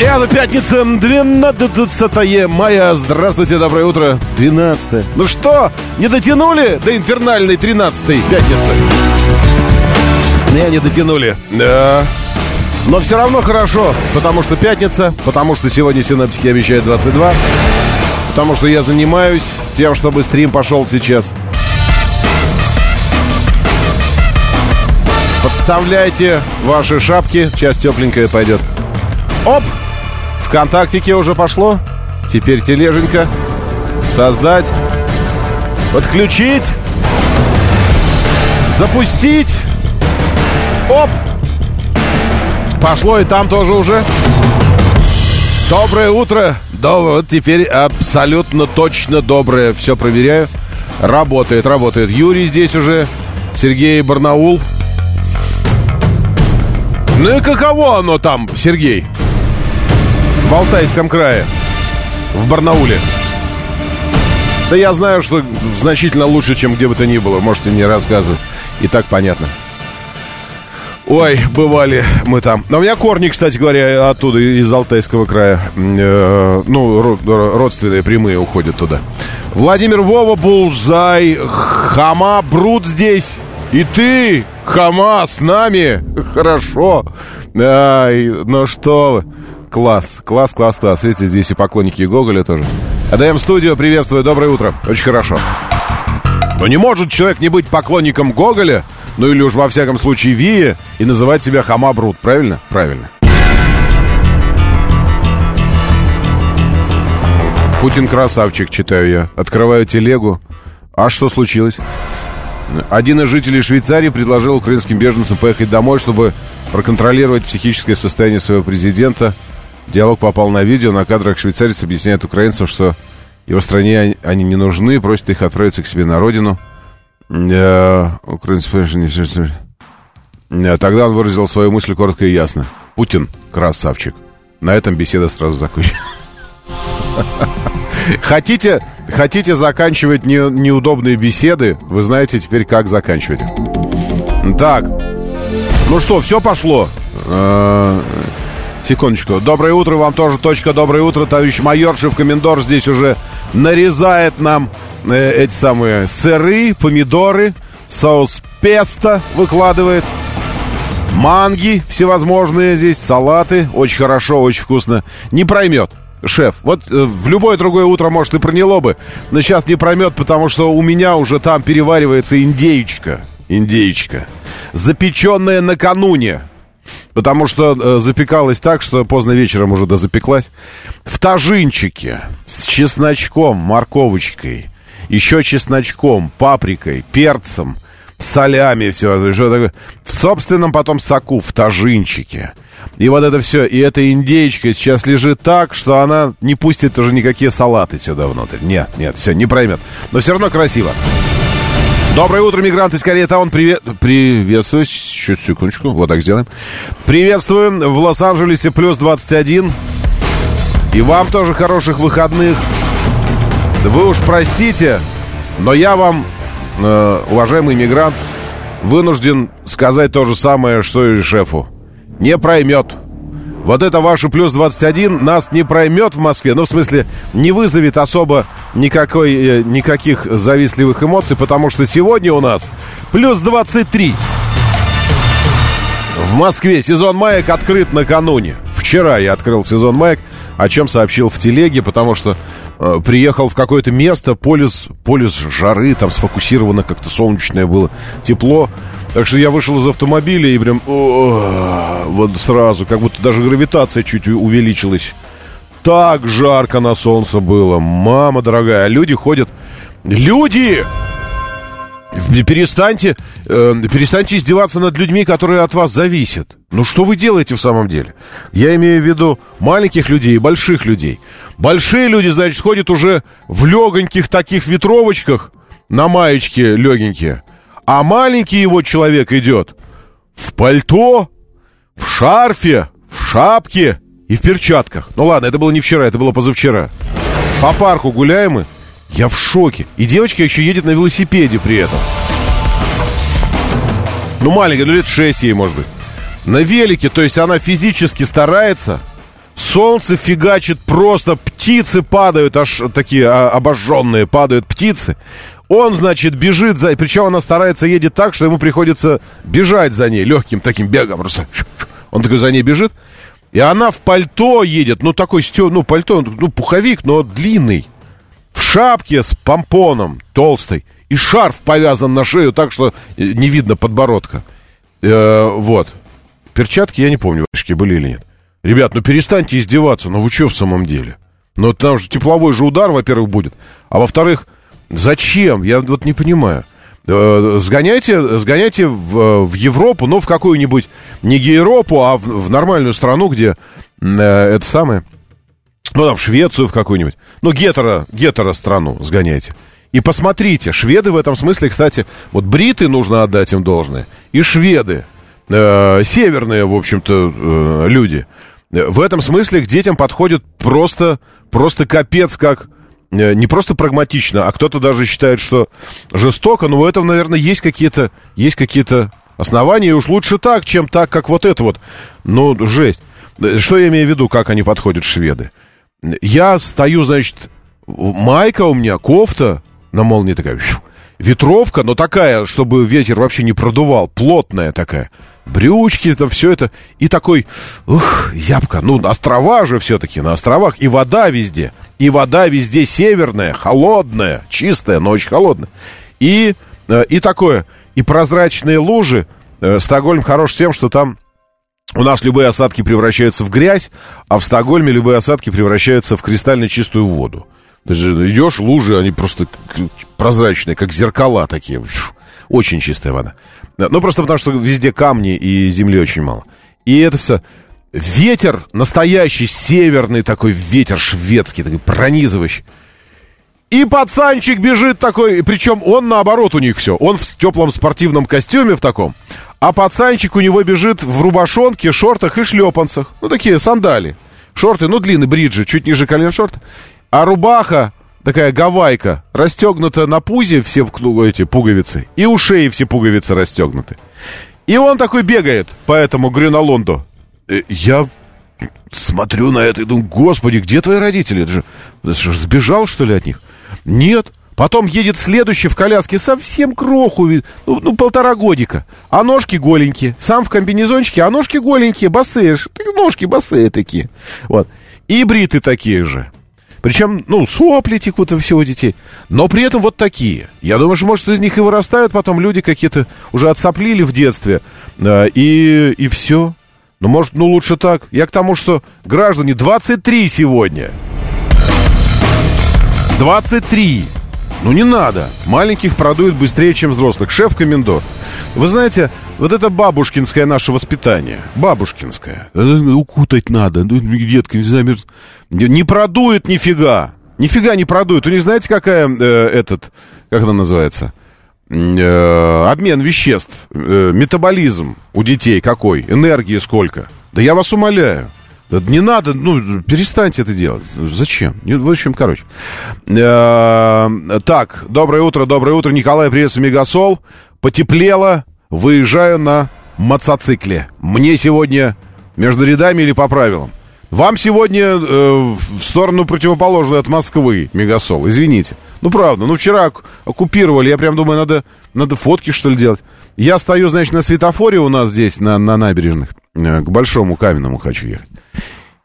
И это пятница, 12 мая. Здравствуйте, доброе утро. 12 Ну что, не дотянули до инфернальной 13 пятницы? Не, не дотянули. Да. Но все равно хорошо, потому что пятница, потому что сегодня синоптики обещают 22, потому что я занимаюсь тем, чтобы стрим пошел сейчас. Подставляйте ваши шапки, сейчас тепленькая пойдет. Оп! ВКонтактике уже пошло. Теперь тележенька. Создать. Подключить. Запустить. Оп! Пошло и там тоже уже. Доброе утро. Доброе. Вот теперь абсолютно точно доброе. Все проверяю. Работает, работает. Юрий здесь уже. Сергей Барнаул. Ну и каково оно там, Сергей? В Алтайском крае. В Барнауле. Да я знаю, что значительно лучше, чем где бы то ни было. Можете не рассказывать. И так понятно. Ой, бывали мы там. Но у меня корни, кстати говоря, оттуда, из Алтайского края. Э, ну, родственные прямые уходят туда. Владимир Вова, Булзай, Хама, Брут здесь. И ты, Хама, с нами. Хорошо. Ай, ну что вы. Класс, класс, класс, класс. Видите, здесь и поклонники Гоголя тоже. АДМ студио, приветствую, доброе утро. Очень хорошо. Но не может человек не быть поклонником Гоголя, ну или уж во всяком случае Вия, и называть себя Хама Брут, правильно? Правильно. Путин красавчик, читаю я. Открываю телегу. А что случилось? Один из жителей Швейцарии предложил украинским беженцам поехать домой, чтобы проконтролировать психическое состояние своего президента – Диалог попал на видео. На кадрах швейцарец объясняет украинцам, что его стране они не нужны, просит их отправиться к себе на родину. Украинцы, Тогда он выразил свою мысль коротко и ясно. Путин красавчик. На этом беседа сразу закончена. Хотите, хотите заканчивать не, неудобные беседы? Вы знаете теперь, как заканчивать. Так. Ну что, все пошло. Секундочку. Доброе утро, вам тоже точка. Доброе утро, товарищ майор. Шеф-комендор здесь уже нарезает нам э, эти самые сыры, помидоры, соус песто выкладывает. Манги всевозможные здесь, салаты. Очень хорошо, очень вкусно. Не проймет. Шеф, вот э, в любое другое утро, может, и проняло бы, но сейчас не проймет, потому что у меня уже там переваривается индеечка. Индеечка. Запеченная накануне потому что э, запекалась так, что поздно вечером уже дозапеклась. В тажинчике с чесночком, морковочкой, еще чесночком, паприкой, перцем, солями, все, что такое. В собственном потом соку, в тажинчике. И вот это все, и эта индейка сейчас лежит так, что она не пустит уже никакие салаты сюда внутрь. Нет, нет, все, не проймет. Но все равно красиво. Доброе утро, мигранты из Кореи Таун. Привет... Приветствую. Чуть секундочку. Вот так сделаем. Приветствую. В Лос-Анджелесе плюс 21. И вам тоже хороших выходных. Вы уж простите, но я вам, э, уважаемый мигрант, вынужден сказать то же самое, что и шефу. Не проймет. Вот это ваше плюс 21 нас не проймет в Москве. Ну, в смысле, не вызовет особо никакой, э, никаких завистливых эмоций, потому что сегодня у нас плюс 23. В Москве сезон маек открыт накануне. Вчера я открыл сезон маек, о чем сообщил в телеге, потому что приехал в какое-то место, полюс, полюс жары, там сфокусировано как-то солнечное было, тепло. Так что я вышел из автомобиля и прям вот сразу, как будто даже гравитация чуть увеличилась. Так жарко на солнце было, мама дорогая. А люди ходят... Люди! Перестаньте, э, перестаньте издеваться над людьми, которые от вас зависят. Ну что вы делаете в самом деле? Я имею в виду маленьких людей и больших людей. Большие люди, значит, ходят уже в легоньких таких ветровочках на маечке легенькие. А маленький его человек идет в пальто, в шарфе, в шапке и в перчатках. Ну ладно, это было не вчера, это было позавчера. По парку гуляем мы. Я в шоке. И девочка еще едет на велосипеде при этом. Ну, маленькая, ну лет 6 ей, может быть. На велике, то есть она физически старается. Солнце фигачит просто, птицы падают, аж такие а, обожженные падают птицы. Он, значит, бежит за... Причем она старается, едет так, что ему приходится бежать за ней легким таким бегом. Просто он такой за ней бежит. И она в пальто едет, ну такой, ну пальто, ну пуховик, но длинный в шапке с помпоном толстой, и шарф повязан на шею так, что э, не видно подбородка. Э, вот. Перчатки, я не помню, варежки были или нет. Ребят, ну перестаньте издеваться, ну вы что в самом деле? Ну там же тепловой же удар, во-первых, будет. А во-вторых, зачем? Я вот не понимаю. Э, сгоняйте, сгоняйте в, в Европу, ну в какую-нибудь, не Европу, а в, в нормальную страну, где э, это самое ну, там, в Швецию в какую-нибудь. Ну, гетеро, гетеро страну сгоняйте. И посмотрите, шведы в этом смысле, кстати, вот бриты нужно отдать им должное. И шведы, э, северные, в общем-то, э, люди. В этом смысле к детям подходят просто, просто капец как э, не просто прагматично, а кто-то даже считает, что жестоко, но в этом, наверное, есть какие-то, есть какие-то основания, и уж лучше так, чем так, как вот это вот. Ну, жесть. Что я имею в виду, как они подходят, шведы? Я стою, значит, майка у меня, кофта на молнии такая, ветровка, но такая, чтобы ветер вообще не продувал, плотная такая. Брючки, это все это. И такой, ух, зябка. Ну, острова же все-таки, на островах. И вода везде. И вода везде северная, холодная, чистая, но очень холодная. И, э, и такое, и прозрачные лужи. Э, Стокгольм хорош тем, что там у нас любые осадки превращаются в грязь, а в Стокгольме любые осадки превращаются в кристально чистую воду. Ты же идешь, лужи, они просто прозрачные, как зеркала такие. Очень чистая вода. Ну, просто потому, что везде камни и земли очень мало. И это все... Ветер настоящий, северный такой ветер шведский, такой пронизывающий. И пацанчик бежит такой, причем он наоборот у них все. Он в теплом спортивном костюме в таком, а пацанчик у него бежит в рубашонке, шортах и шлепанцах. Ну, такие сандали. Шорты, ну, длинные бриджи, чуть ниже колен шорт. А рубаха, такая гавайка, расстегнута на пузе все ну, эти пуговицы. И у шеи все пуговицы расстегнуты. И он такой бегает по этому Грюнолонду. Э, я смотрю на это и думаю, господи, где твои родители? Ты же сбежал, что ли, от них? Нет. Потом едет следующий в коляске, совсем кроху, ну, ну полтора годика. А ножки голенькие. Сам в комбинезончике, а ножки голенькие, босые. Ножки босые такие. Вот. И бриты такие же. Причем, ну, сопли текут и все у детей. Но при этом вот такие. Я думаю, что, может, из них и вырастают потом люди какие-то уже отсоплили в детстве. Э, и, и все. Ну, может, ну, лучше так. Я к тому, что граждане 23 сегодня. 23. Ну не надо. Маленьких продуют быстрее, чем взрослых. Шеф-комендор. Вы знаете, вот это бабушкинское наше воспитание. Бабушкинское. Э, укутать надо. Ну, детка, не знаю, не продует нифига. Нифига не продует. У них знаете, какая э, этот, как она называется? Э, обмен веществ, э, метаболизм у детей какой, энергии сколько. Да я вас умоляю. Не надо, ну, перестаньте это делать. Зачем? В общем, короче. Э, так, доброе утро, доброе утро. Николай, приветствую, Мегасол. Потеплело. Выезжаю на мотоцикле. Мне сегодня между рядами или по правилам? Вам сегодня э, в сторону противоположную от Москвы, Мегасол. Извините. Ну, правда, ну, вчера оккупировали. Я прям думаю, надо, надо фотки, что ли, делать. Я стою, значит, на светофоре у нас здесь, на, на набережных. Э, к Большому Каменному хочу ехать.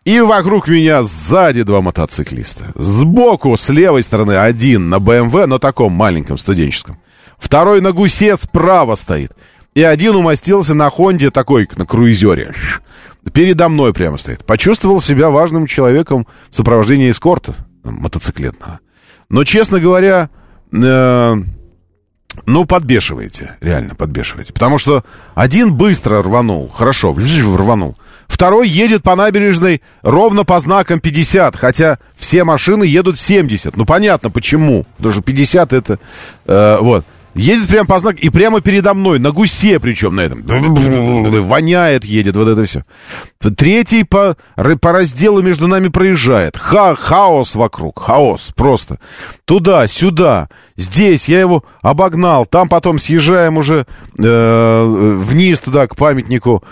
И вокруг меня сзади два мотоциклиста. Сбоку, с левой стороны, один на БМВ, но таком маленьком, студенческом. Второй на гусе справа стоит. И один умостился на Хонде такой, на круизере. Передо мной прямо стоит. Почувствовал себя важным человеком в сопровождении эскорта мотоциклетного. Но, честно говоря, э, Ну, подбешиваете, реально подбешиваете. Потому что один быстро рванул, хорошо, рванул. Второй едет по набережной ровно по знакам 50, хотя все машины едут 70. Ну, понятно, почему. Что 50 это... Э, вот. Едет прямо по знаку, и прямо передо мной, на гусе причем на этом. Воняет, едет, вот это все. Третий по, по разделу между нами проезжает. Ха, хаос вокруг, хаос просто. Туда, сюда, здесь я его обогнал. Там потом съезжаем уже э, вниз туда, к памятнику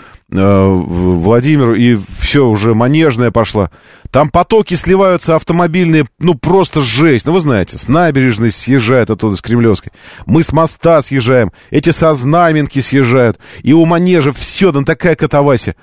Владимиру, и все, уже манежная пошла. Там потоки сливаются автомобильные, ну, просто жесть. Ну, вы знаете, с набережной съезжает оттуда, с Кремлевской. Мы с моста съезжаем, эти со знаменки съезжают. И у манежа все, там такая катавасия.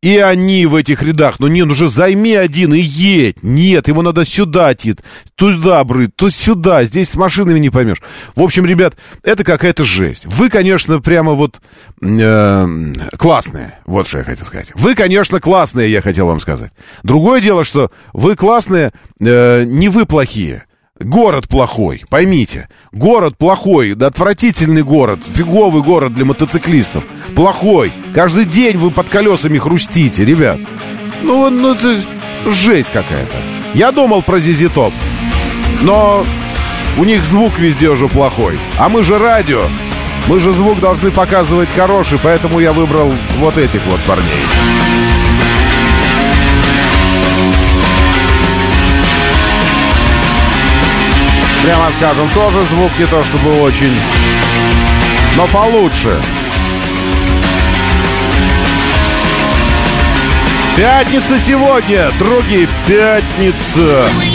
И они в этих рядах. Ну, не, ну же займи один и едь. Нет, ему надо сюда, Тит. Туда, брыть, то сюда. Здесь с машинами не поймешь. В общем, ребят, это какая-то жесть. Вы, конечно, прямо вот э, классные. Вот что я хотел сказать. Вы, конечно, классные, я хотел вам сказать. Другое дело, что вы классные, э, не вы плохие. Город плохой, поймите. Город плохой, да отвратительный город, фиговый город для мотоциклистов. Плохой. Каждый день вы под колесами хрустите, ребят. Ну, ну это жесть какая-то. Я думал про Зизи Топ, но у них звук везде уже плохой. А мы же радио. Мы же звук должны показывать хороший, поэтому я выбрал вот этих вот парней. Прямо скажем, тоже звук не то чтобы очень, но получше. Пятница сегодня, другие, пятница. Доброе,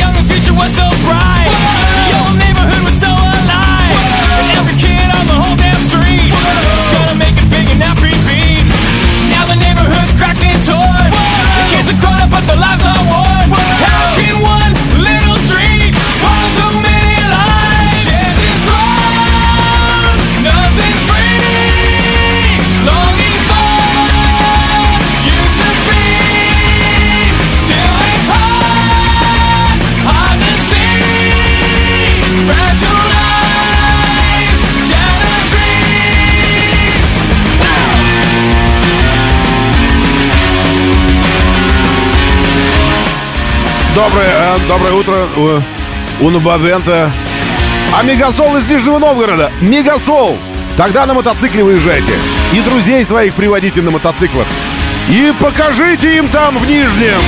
э, доброе утро, э, Унубавента. А Мегасол из Нижнего Новгорода. Мегасол! Тогда на мотоцикле выезжайте. И друзей своих приводите на мотоциклах. И покажите им там в Нижнем.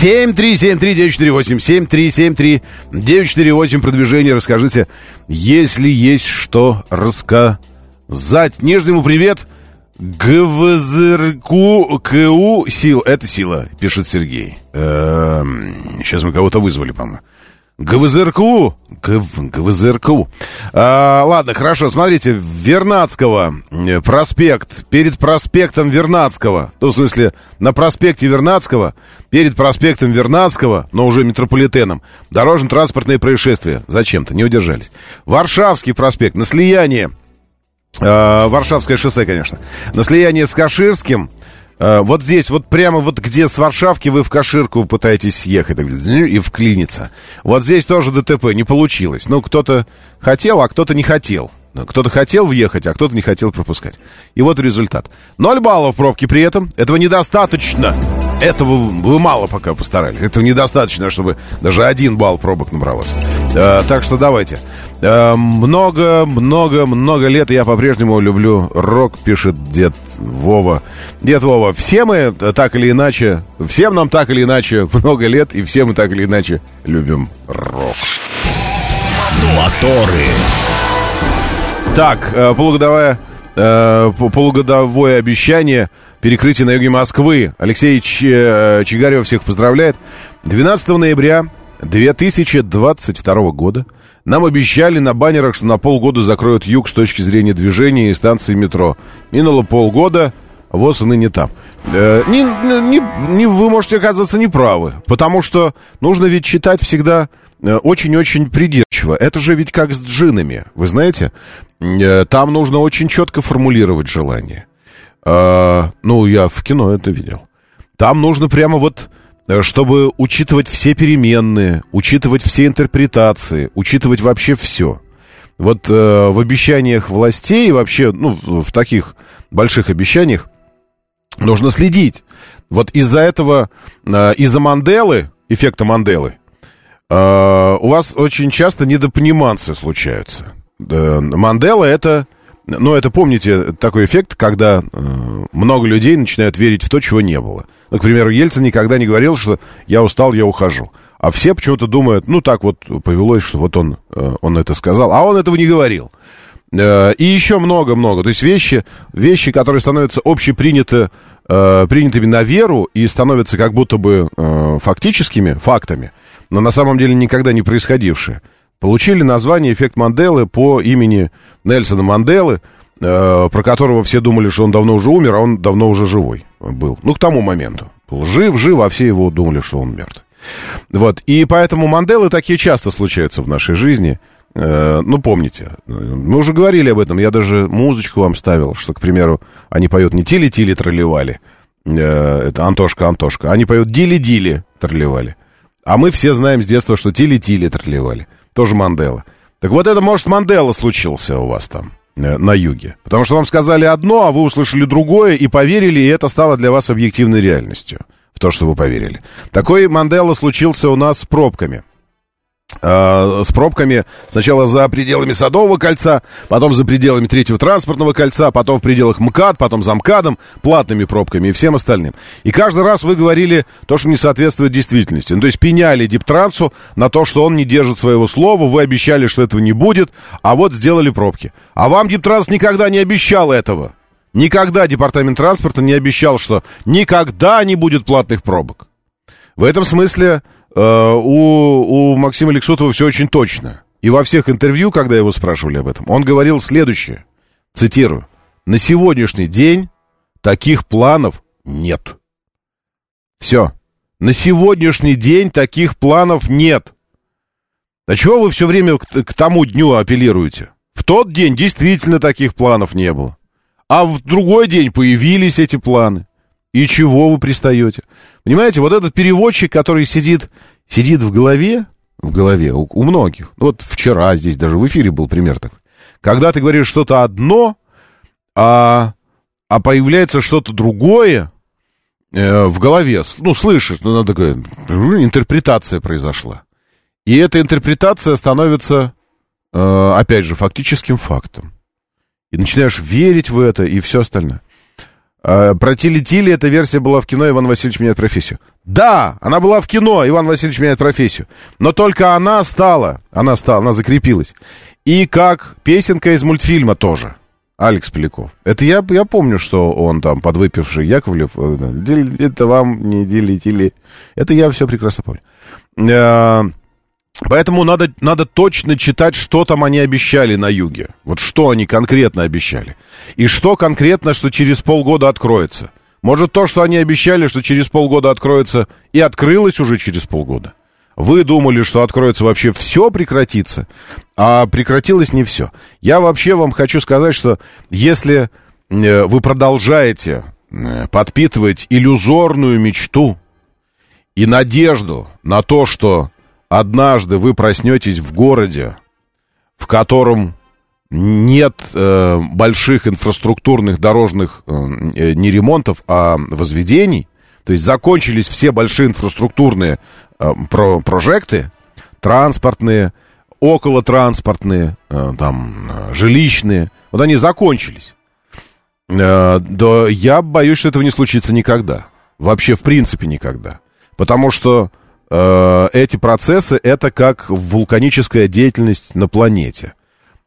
7373948, 7373948, продвижение, расскажите, если есть что рассказать. Нежному привет, ГВЗРКУ КУ сил, это сила, пишет Сергей. Эм, сейчас мы кого-то вызвали, по-моему. ГВЗРКУ. ГВЗРКУ. А, ладно, хорошо, смотрите, Вернадского э, проспект, перед проспектом Вернадского, ну, в смысле, на проспекте Вернадского, перед проспектом Вернадского, но уже метрополитеном, дорожно-транспортные происшествия. Зачем-то, не удержались. Варшавский проспект, на слияние, э, Варшавское шоссе, конечно, на слияние с Каширским, вот здесь, вот прямо вот где с Варшавки вы в Каширку пытаетесь съехать и вклиниться. Вот здесь тоже ДТП не получилось. Ну, кто-то хотел, а кто-то не хотел. Ну, кто-то хотел въехать, а кто-то не хотел пропускать. И вот результат. Ноль баллов пробки при этом. Этого недостаточно. Этого вы мало пока постарались. Этого недостаточно, чтобы даже один балл пробок набралось. Э, так что давайте. Э, много, много, много лет я по-прежнему люблю рок, пишет дед Вова. Дед Вова, все мы так или иначе, всем нам так или иначе много лет, и все мы так или иначе любим рок. Моторы. Так, э, полугодовое, э, полугодовое обещание перекрытия на юге Москвы. Алексей Ч, Чигарев всех поздравляет. 12 ноября 2022 года нам обещали на баннерах, что на полгода закроют юг с точки зрения движения и станции метро. Минуло полгода, ВОЗ ныне там. Э, не, не, не, вы можете оказаться неправы, потому что нужно ведь читать всегда э, очень-очень придирчиво. Это же ведь как с джинами, вы знаете? Э, там нужно очень четко формулировать желание. Э, ну, я в кино это видел. Там нужно прямо вот чтобы учитывать все переменные, учитывать все интерпретации, учитывать вообще все. Вот э, в обещаниях властей, вообще, ну, в таких больших обещаниях, нужно следить. Вот из-за этого, э, из-за Манделы, эффекта Манделы, э, у вас очень часто недопониманцы случаются. Э, Мандела это, ну, это помните такой эффект, когда э, много людей начинают верить в то, чего не было. Ну, к примеру, Ельцин никогда не говорил, что я устал, я ухожу. А все почему-то думают, ну, так вот повелось, что вот он, э, он это сказал. А он этого не говорил. Э, и еще много-много. То есть вещи, вещи, которые становятся общеприняты, э, принятыми на веру и становятся как будто бы фактическими, фактами, но на самом деле никогда не происходившие, получили название «Эффект Манделы» по имени Нельсона Манделы, про которого все думали, что он давно уже умер, а он давно уже живой был. Ну, к тому моменту. Был жив, жив, а все его думали, что он мертв. Вот. И поэтому Манделы такие часто случаются в нашей жизни. Э, ну, помните, мы уже говорили об этом. Я даже музычку вам ставил, что, к примеру, они поют не тили-тили тролливали. Э, это Антошка, Антошка. Они поют дили-дили тролливали. А мы все знаем с детства, что тили-тили тролливали. Тоже Мандела. Так вот это, может, Мандела случился у вас там. Э, на юге. Потому что вам сказали одно, а вы услышали другое и поверили, и это стало для вас объективной реальностью. В то, что вы поверили. Такой Мандела случился у нас с пробками. Э, с пробками сначала за пределами Садового кольца, потом за пределами Третьего транспортного кольца, потом в пределах МКАД, потом за МКАДом, платными пробками и всем остальным. И каждый раз вы говорили то, что не соответствует действительности. Ну, то есть пеняли Диптрансу на то, что он не держит своего слова, вы обещали, что этого не будет, а вот сделали пробки. А вам Диптранс никогда не обещал этого. Никогда Департамент транспорта не обещал, что никогда не будет платных пробок. В этом смысле Э, у, у Максима Лексутова все очень точно. И во всех интервью, когда его спрашивали об этом, он говорил следующее. Цитирую. На сегодняшний день таких планов нет. Все. На сегодняшний день таких планов нет. А чего вы все время к, к тому дню апеллируете? В тот день действительно таких планов не было. А в другой день появились эти планы. И чего вы пристаете? Понимаете, вот этот переводчик, который сидит, сидит в голове, в голове у, у многих. Вот вчера здесь даже в эфире был пример такой. Когда ты говоришь что-то одно, а, а появляется что-то другое э, в голове. Ну, слышишь, ну, такая интерпретация произошла. И эта интерпретация становится, э, опять же, фактическим фактом. И начинаешь верить в это и все остальное. Э, про Тили-Тили эта версия была в кино «Иван Васильевич меняет профессию». Да, она была в кино «Иван Васильевич меняет профессию». Но только она стала, она стала, она закрепилась. И как песенка из мультфильма тоже. Алекс Поляков. Это я, я помню, что он там, подвыпивший Яковлев, э, это вам не делители. Это я все прекрасно помню. Поэтому надо, надо точно читать, что там они обещали на юге. Вот что они конкретно обещали. И что конкретно, что через полгода откроется. Может, то, что они обещали, что через полгода откроется, и открылось уже через полгода. Вы думали, что откроется вообще все прекратится, а прекратилось не все. Я вообще вам хочу сказать, что если э, вы продолжаете э, подпитывать иллюзорную мечту и надежду на то, что однажды вы проснетесь в городе, в котором нет э, больших инфраструктурных дорожных э, э, не ремонтов, а возведений, то есть закончились все большие инфраструктурные э, про прожекты, транспортные, околотранспортные, э, там, э, жилищные, вот они закончились. Э, да я боюсь, что этого не случится никогда. Вообще, в принципе, никогда. Потому что эти процессы это как вулканическая деятельность на планете.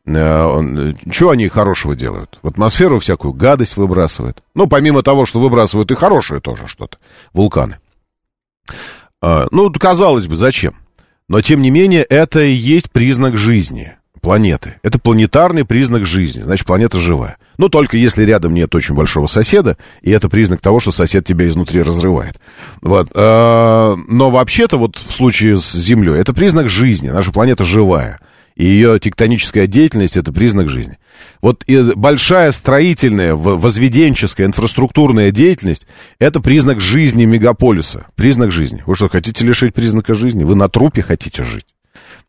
Э, что они хорошего делают? В атмосферу всякую гадость выбрасывают. Ну, помимо того, что выбрасывают и хорошее тоже что-то. Вулканы. Э, ну, казалось бы, зачем? Но, тем не менее, это и есть признак жизни планеты. Это планетарный признак жизни. Значит, планета живая. Но только если рядом нет очень большого соседа, и это признак того, что сосед тебя изнутри разрывает. Вот. Э, но вообще-то вот в случае с Землей это признак жизни. Наша планета живая и ее тектоническая деятельность – это признак жизни. Вот и большая строительная, возведенческая, инфраструктурная деятельность – это признак жизни мегаполиса, признак жизни. Вы что, хотите лишить признака жизни? Вы на трупе хотите жить?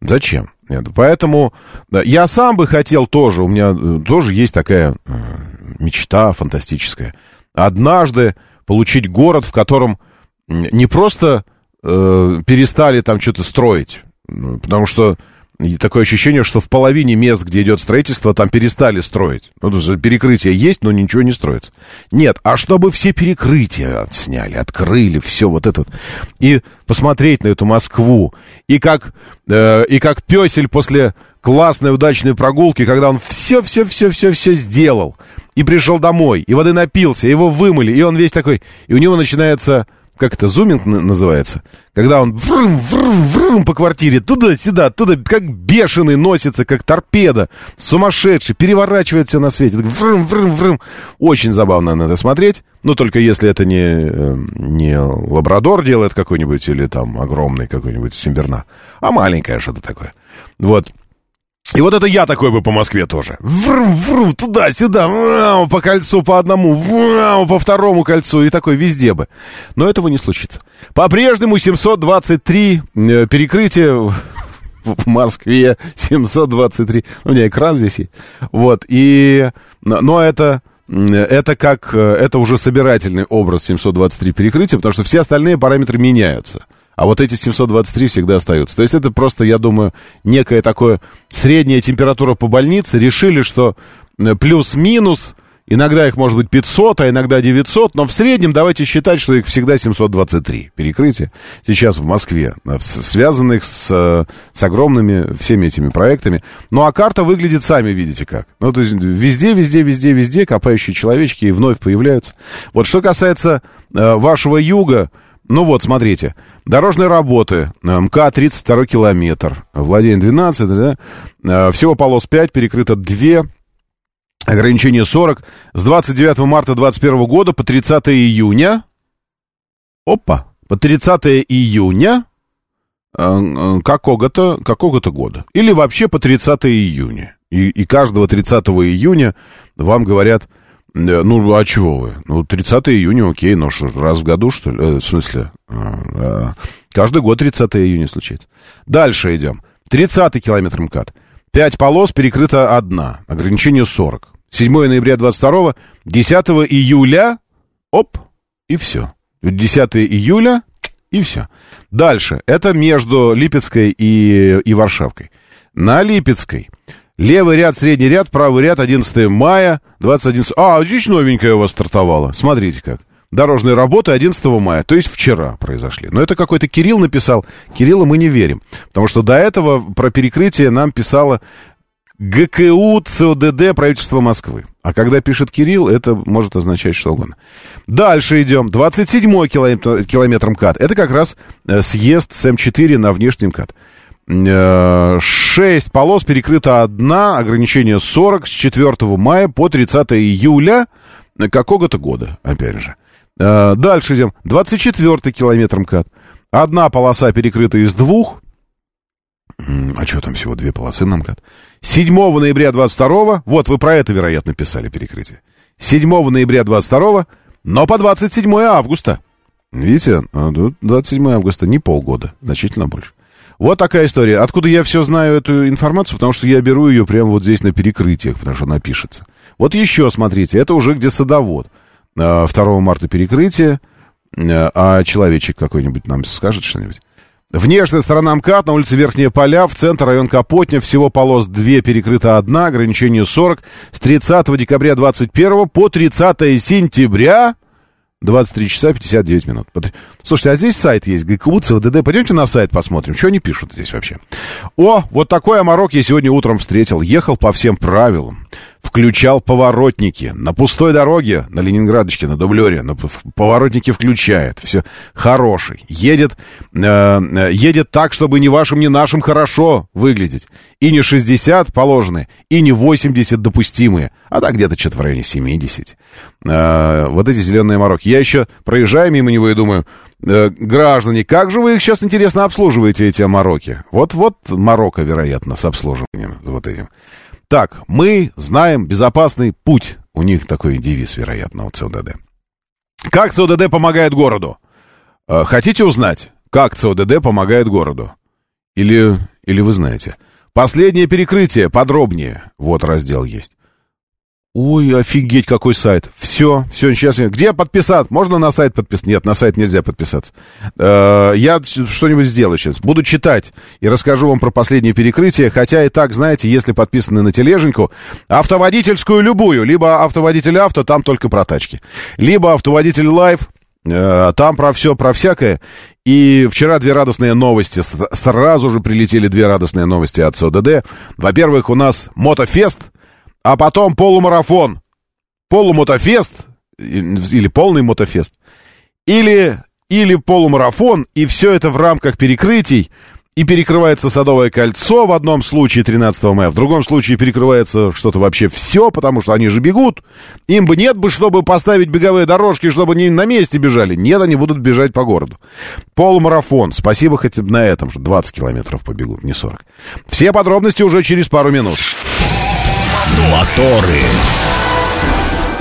Зачем? Нет. Поэтому да, я сам бы хотел тоже, у меня э, тоже есть такая э, мечта фантастическая. Однажды получить город, в котором не просто э, перестали там что-то строить, потому что и такое ощущение, что в половине мест, где идет строительство, там перестали строить. Ну, есть перекрытие есть, но ничего не строится. Нет, а чтобы все перекрытия сняли, открыли, все вот это. И посмотреть на эту Москву. И как, э, и как песель после классной удачной прогулки, когда он все-все-все-все-все сделал. И пришел домой, и воды напился, его вымыли, и он весь такой... И у него начинается как это, зуминг называется, когда он врум, врум, врум по квартире, туда-сюда, туда, как бешеный носится, как торпеда, сумасшедший, переворачивает все на свете. Врум, врум, врум. Очень забавно надо смотреть, но только если это не, э, не лабрадор делает какой-нибудь или там огромный какой-нибудь симберна, а маленькое что-то такое. Вот. И вот это я такой бы по Москве тоже. Врум, врум, туда-сюда, по кольцу по одному, по второму кольцу и такой везде бы. Но этого не случится. По-прежнему 723 э, перекрытия в Москве 723. Ну, у меня экран здесь есть. Вот, и... Но это... Это как... Э, это уже собирательный образ 723 перекрытия, потому что все остальные параметры меняются. А вот эти 723 всегда остаются. То есть это просто, я думаю, некая такая средняя температура по больнице. Решили, что э, плюс-минус, иногда их может быть 500, а иногда 900, но в среднем давайте считать, что их всегда 723 перекрытия сейчас в Москве, э, связанных с, э, с огромными всеми этими проектами. Ну а карта выглядит, сами видите как. Ну то есть везде, везде, везде, везде копающие человечки и вновь появляются. Вот что касается э, вашего юга, ну вот, смотрите. Дорожные работы. МК 32 километр. Владение 12, да? Э, всего полос 5, перекрыто 2. Ограничение 40. С 29 марта 2021 года по 30 июня. Опа. По 30 июня э, э, какого-то какого года. Или вообще по 30 июня. И, и каждого 30 июня вам говорят ну, а чего вы? Ну, 30 июня, окей, но что, раз в году, что ли? Э, в смысле? А, каждый год 30 июня случается. Дальше идем. 30 километр МКАД. 5 полос, перекрыта одна. Ограничение 40. 7 ноября 22 10 июля, оп, и все. 10 июля, и все. Дальше. Это между Липецкой и, и Варшавкой. На Липецкой Левый ряд, средний ряд, правый ряд, 11 мая, 21... А, здесь новенькая у вас стартовала. Смотрите как. Дорожные работы 11 мая, то есть вчера произошли. Но это какой-то Кирилл написал. Кирилла мы не верим. Потому что до этого про перекрытие нам писала ГКУ ЦОДД правительства Москвы. А когда пишет Кирилл, это может означать что угодно. Дальше идем. 27-й километр, километр МКАД. Это как раз э, съезд с М4 на внешний МКАД. 6 э, полос, перекрыта одна, ограничение 40 с 4 мая по 30 июля какого-то года, опять же. Э, дальше идем. 24 километр МКАД. Одна полоса перекрыта из двух. А что там всего две полосы на МКАД? 7 ноября 22 вот вы про это, вероятно, писали перекрытие. 7 ноября 22 но по 27 августа. Видите, а тут 27 августа, не полгода, значительно больше. Вот такая история. Откуда я все знаю эту информацию? Потому что я беру ее прямо вот здесь на перекрытиях, потому что она пишется. Вот еще, смотрите, это уже где садовод. 2 а, марта перекрытие, а, а человечек какой-нибудь нам скажет что-нибудь. Внешняя сторона МКАД, на улице Верхние Поля, в центр, район Капотня, всего полос 2, перекрыта одна, ограничение 40, с 30 декабря 21 по 30 сентября 23 часа 59 минут. Слушайте, а здесь сайт есть, ГКУ, ЦВДД. Пойдемте на сайт посмотрим, что они пишут здесь вообще. О, вот такой оморок я сегодня утром встретил. Ехал по всем правилам включал поворотники. На пустой дороге, на Ленинградочке, на дублере, на поворотники включает. Все хороший. Едет, э, э, едет так, чтобы ни вашим, ни нашим хорошо выглядеть. И не 60 положенные, и не 80 допустимые, а так где-то что-то в районе 70. Э, вот эти зеленые мороки. Я еще проезжаю мимо него и думаю, э, граждане, как же вы их сейчас, интересно, обслуживаете, эти мороки? Вот-вот Марокко, вероятно, с обслуживанием вот этим. Так, мы знаем безопасный путь. У них такой девиз, вероятно, у ЦОДД. Как ЦОДД помогает городу? Э, хотите узнать, как ЦОДД помогает городу? Или, или вы знаете? Последнее перекрытие, подробнее. Вот раздел есть. Ой, офигеть, какой сайт. Все, все, сейчас. Где подписаться? Можно на сайт подписаться? Нет, на сайт нельзя подписаться. Э, я что-нибудь сделаю сейчас. Буду читать и расскажу вам про последнее перекрытие. Хотя и так, знаете, если подписаны на тележеньку, автоводительскую любую, либо автоводитель авто, там только про тачки. Либо автоводитель live, э, там про все, про всякое. И вчера две радостные новости. Сразу же прилетели две радостные новости от СОДД. Во-первых, у нас Мотофест — а потом полумарафон, полумотофест, или полный мотофест, или, или полумарафон, и все это в рамках перекрытий, и перекрывается Садовое кольцо в одном случае 13 мая, в другом случае перекрывается что-то вообще все, потому что они же бегут. Им бы нет бы, чтобы поставить беговые дорожки, чтобы они на месте бежали. Нет, они будут бежать по городу. Полумарафон. Спасибо хотя бы на этом, что 20 километров побегут, не 40. Все подробности уже через пару минут. Моторы.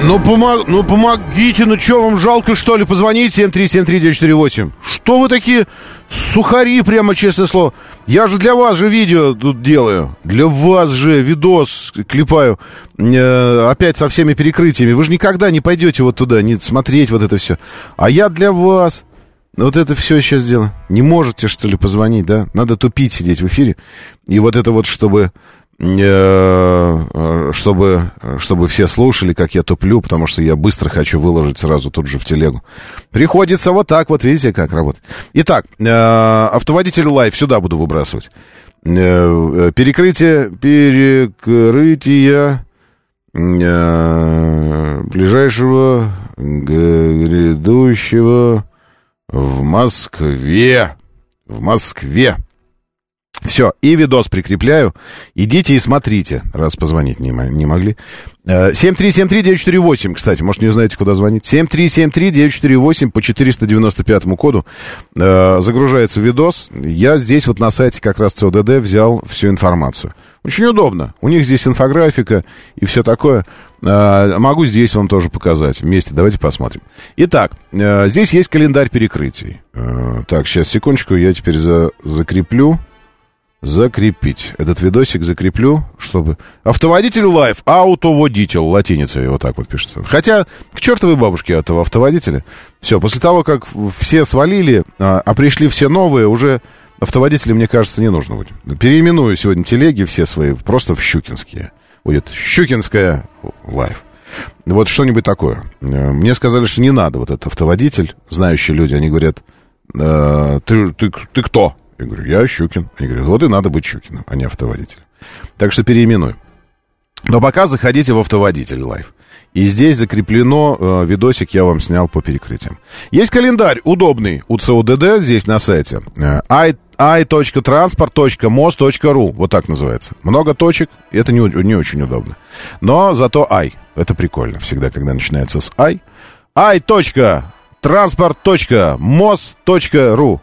Ну, помог, ну помогите, ну что, вам жалко, что ли? Позвоните 7373948. Что вы такие сухари, прямо честное слово? Я же для вас же видео тут делаю. Для вас же видос клепаю. Э, опять со всеми перекрытиями. Вы же никогда не пойдете вот туда, не смотреть вот это все. А я для вас. Вот это все сейчас сделаю. Не можете, что ли, позвонить, да? Надо тупить, сидеть в эфире. И вот это вот, чтобы чтобы, чтобы все слушали, как я туплю, потому что я быстро хочу выложить сразу тут же в телегу. Приходится вот так вот, видите, как работает. Итак, э, автоводитель live сюда буду выбрасывать. Э, перекрытие, перекрытие ближайшего грядущего в Москве. В Москве. Все, и видос прикрепляю. Идите и смотрите, раз позвонить не, не могли. 7373948, э, кстати, может, не знаете, куда звонить. 7373948 по 495 коду э, загружается видос. Я здесь вот на сайте как раз ЦОДД взял всю информацию. Очень удобно. У них здесь инфографика и все такое. Э, могу здесь вам тоже показать. Вместе давайте посмотрим. Итак, здесь есть календарь перекрытий. Так, сейчас, секундочку, я теперь за, закреплю закрепить. Этот видосик закреплю, чтобы... Автоводитель лайф, аутоводитель, латиницей, вот так вот пишется. Хотя, к чертовой бабушке этого автоводителя. Все, после того, как все свалили, а, а пришли все новые, уже автоводителя, мне кажется, не нужно будет. Переименую сегодня телеги все свои просто в щукинские. Будет щукинская лайф. Вот что-нибудь такое. Э, мне сказали, что не надо вот этот автоводитель. Знающие люди, они говорят, э, ты, ты, ты кто? Я говорю, я Щукин. Они говорят, вот и надо быть Щукиным, а не автоводителем. Так что переименуй. Но пока заходите в автоводитель live. И здесь закреплено э, видосик, я вам снял по перекрытиям. Есть календарь удобный у ЦОДД здесь на сайте. Э, i.transport.mos.ru Вот так называется. Много точек, это не, не очень удобно. Но зато i. Это прикольно. Всегда, когда начинается с i. i.transport.mos.ru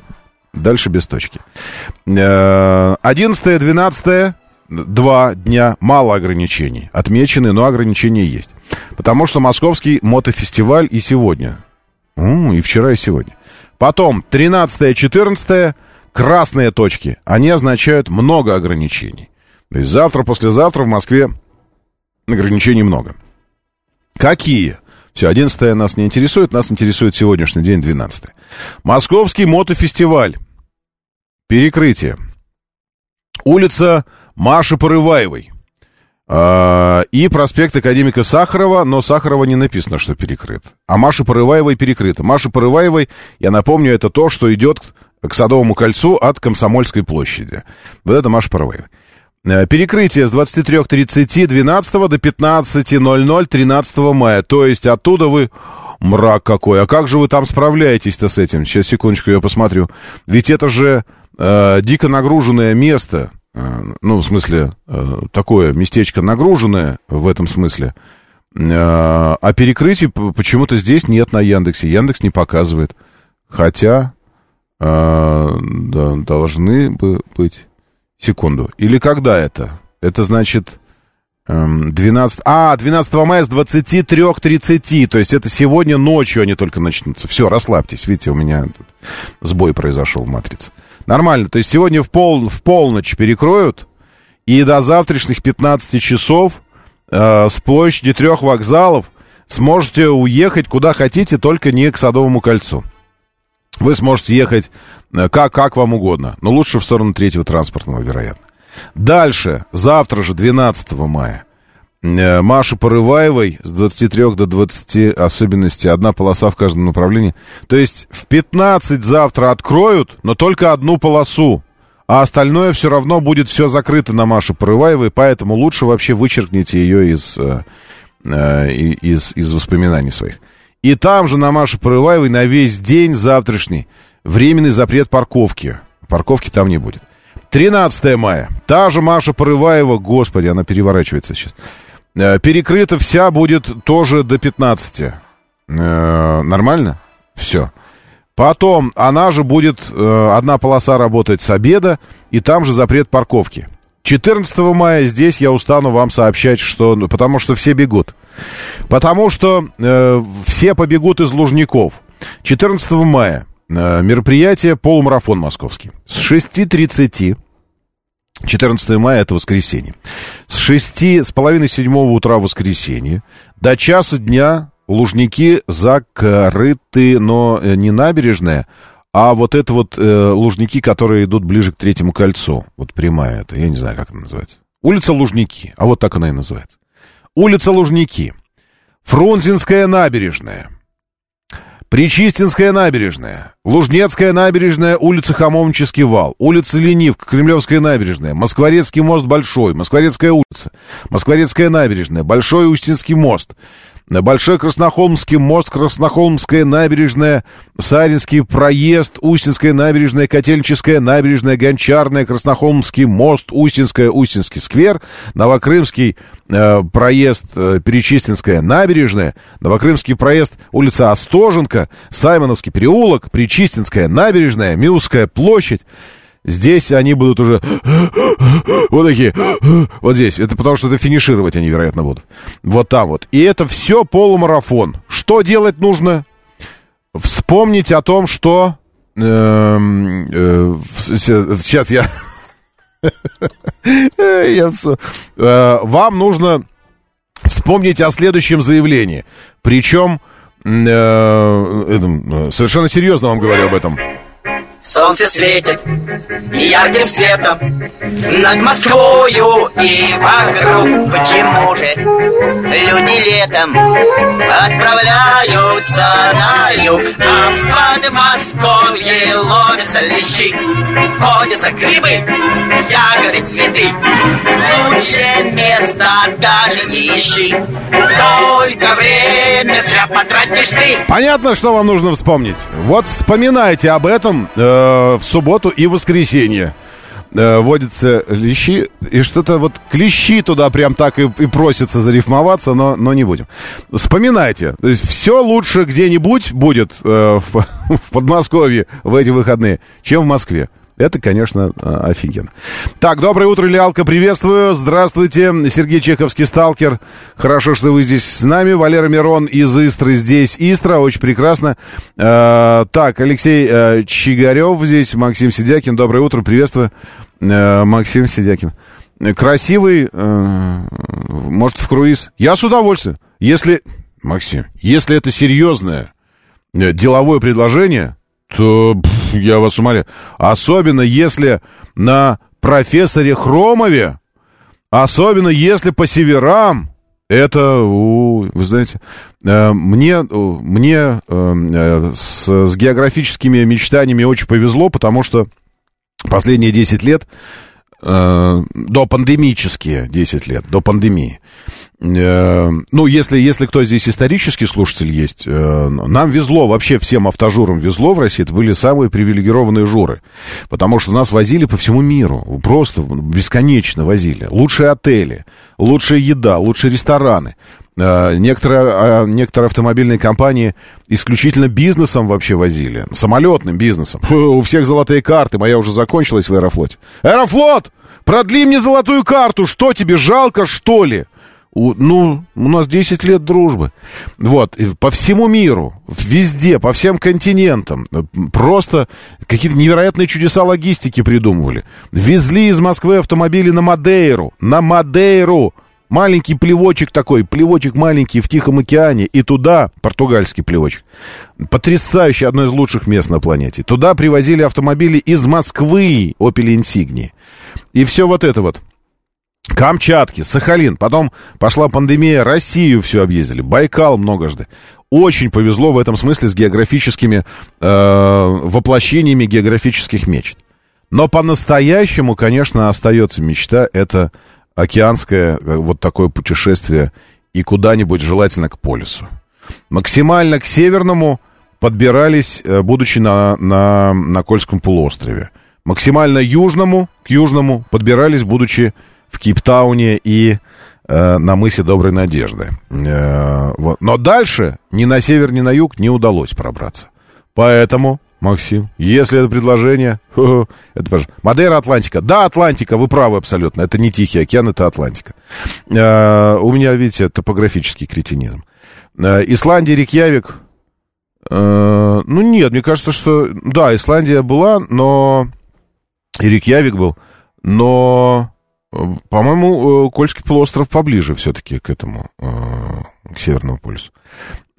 Дальше без точки. 11-12 э, два дня, мало ограничений. Отмечены, но ограничения есть. Потому что московский мотофестиваль и сегодня. И вчера, и сегодня. Потом 13-14 красные точки. Они означают много ограничений. То есть завтра, послезавтра в Москве ограничений много. Какие? Все, 11 нас не интересует, нас интересует сегодняшний день, 12 Московский мотофестиваль. Перекрытие. Улица Маши Порываевой. А, и проспект Академика Сахарова, но Сахарова не написано, что перекрыт. А Маши Порываевой перекрыто. Маша Порываевой, я напомню, это то, что идет к Садовому кольцу от Комсомольской площади. Вот это Маша Порываева. Э, перекрытие с 23.30 12 до 15.00 13 мая. То есть оттуда вы... Мрак какой. А как же вы там справляетесь-то с этим? Сейчас, секундочку, я посмотрю. Ведь это же э, дико нагруженное место. Э, ну, в смысле, э, такое местечко нагруженное в этом смысле. Э, а перекрытий почему-то здесь нет на Яндексе. Яндекс не показывает. Хотя э, да, должны бы быть... Секунду. Или когда это? Это значит 12... Эм, а, 12 мая с 23.30. То есть это сегодня ночью они только начнутся. Все, расслабьтесь. Видите, у меня тут сбой произошел в матрице. Нормально. То есть сегодня в, пол, в полночь перекроют. И до завтрашних 15 часов э, с площади трех вокзалов сможете уехать куда хотите, только не к Садовому кольцу. Вы сможете ехать э, как, как вам угодно, но лучше в сторону третьего транспортного, вероятно. Дальше, завтра же, 12 мая, э, Маша Порываевой с 23 до 20 особенностей, одна полоса в каждом направлении. То есть в 15 завтра откроют, но только одну полосу. А остальное все равно будет все закрыто на Маше Порываевой, поэтому лучше вообще вычеркните ее из, э, из, из воспоминаний своих. И там же на Маше Порываевой на весь день завтрашний временный запрет парковки. Парковки там не будет. 13 мая. Та же Маша Порываева, господи, она переворачивается сейчас. Э, перекрыта вся будет тоже до 15. Э, нормально? Все. Потом она же будет, э, одна полоса работать с обеда, и там же запрет парковки. 14 мая здесь я устану вам сообщать, что... Потому что все бегут. Потому что э, все побегут из Лужников. 14 мая э, мероприятие «Полумарафон московский». С 6.30 14 мая это воскресенье. С 6, с половины седьмого утра воскресенье до часа дня Лужники закрыты, но э, не набережная, а вот это вот э, Лужники, которые идут ближе к третьему кольцу. Вот прямая это, я не знаю, как она называется. Улица Лужники, а вот так она и называется. Улица Лужники. Фрунзенская набережная. Причистинская набережная, Лужнецкая набережная, улица Хамовнический вал, улица Ленивка, Кремлевская набережная, Москворецкий мост Большой, Москворецкая улица, Москворецкая набережная, Большой Устинский мост, Большой Краснохолмский мост, Краснохолмская набережная, Саринский проезд, Устинская набережная, Котельническая набережная, Гончарная, Краснохолмский мост, Устинская, Устинский сквер, Новокрымский э, проезд, э, Перечистинская набережная, Новокрымский проезд, улица Остоженко, Саймоновский переулок, Причистинская набережная, Милская площадь. Здесь они будут уже вот такие, вот здесь. Это потому что это финишировать они, вероятно, будут. Вот там вот. И это все полумарафон. Что делать нужно? Вспомнить о том, что... Эм, э, сейчас я... э, вам нужно вспомнить о следующем заявлении. Причем э, совершенно серьезно вам говорю об этом. Солнце светит ярким светом Над Москвою и вокруг. Почему же люди летом Отправляются на юг А в Подмосковье ловятся лещи Ходятся грибы, ягоды, цветы? Лучшее место даже не ищи Только время зря потратишь ты. Понятно, что вам нужно вспомнить. Вот вспоминайте об этом э Э, в субботу и воскресенье э, водятся лещи, и что-то вот клещи туда прям так и, и просится зарифмоваться, но, но не будем. Вспоминайте, то есть все лучше где-нибудь будет э, в, в Подмосковье в эти выходные, чем в Москве. Это, конечно, а, офигенно. Так, доброе утро, Лиалка, приветствую. Здравствуйте, Сергей Чеховский, сталкер. Хорошо, что вы здесь с нами. Валера Мирон из Истры здесь. Истра, очень прекрасно. Э, так, Алексей э, Чигарев здесь, Максим Сидякин. Доброе утро, приветствую. Э, Максим Сидякин. Красивый, э, может, в круиз. Я с удовольствием. Если, Максим, если это серьезное э, деловое предложение, то пф, я вас умоляю. Особенно если на профессоре Хромове, особенно если по северам, это, вы знаете, э, мне, мне э, э, с, с географическими мечтаниями очень повезло, потому что последние 10 лет, э, до пандемические 10 лет, до пандемии, Э, ну, если, если кто здесь исторический слушатель есть, э, нам везло, вообще всем автожурам везло в России, это были самые привилегированные журы, потому что нас возили по всему миру, просто бесконечно возили. Лучшие отели, лучшая еда, лучшие рестораны. Э, некоторые, а, некоторые автомобильные компании исключительно бизнесом вообще возили, самолетным бизнесом. Фу, у всех золотые карты, моя уже закончилась в Аэрофлоте. Аэрофлот! Продли мне золотую карту, что тебе, жалко, что ли? Ну, у нас 10 лет дружбы. Вот, по всему миру, везде, по всем континентам. Просто какие-то невероятные чудеса логистики придумывали. Везли из Москвы автомобили на Мадейру. На Мадейру! Маленький плевочек такой, плевочек маленький в Тихом океане. И туда, португальский плевочек, потрясающий, одно из лучших мест на планете. Туда привозили автомобили из Москвы, Opel Insignia. И все вот это вот. Камчатки, Сахалин. Потом пошла пандемия, Россию все объездили. Байкал многожды. Очень повезло в этом смысле с географическими э, воплощениями географических мечт. Но по-настоящему, конечно, остается мечта. Это океанское э, вот такое путешествие и куда-нибудь желательно к полюсу. Максимально к северному подбирались, э, будучи на, на, на Кольском полуострове. Максимально южному, к южному подбирались, будучи в Кейптауне и э, на мысе Доброй Надежды. Э, вот. Но дальше ни на север, ни на юг не удалось пробраться. Поэтому, Максим, если это предложение... это, Мадейра Атлантика. Да, Атлантика, вы правы абсолютно. Это не Тихий океан, это Атлантика. Э, у меня, видите, топографический кретинизм. Э, Исландия, Рикьявик... Э, ну, нет, мне кажется, что... Да, Исландия была, но... И Рикьявик был, но... По-моему, э, Кольский полуостров поближе все-таки к этому, э, к Северному полюсу.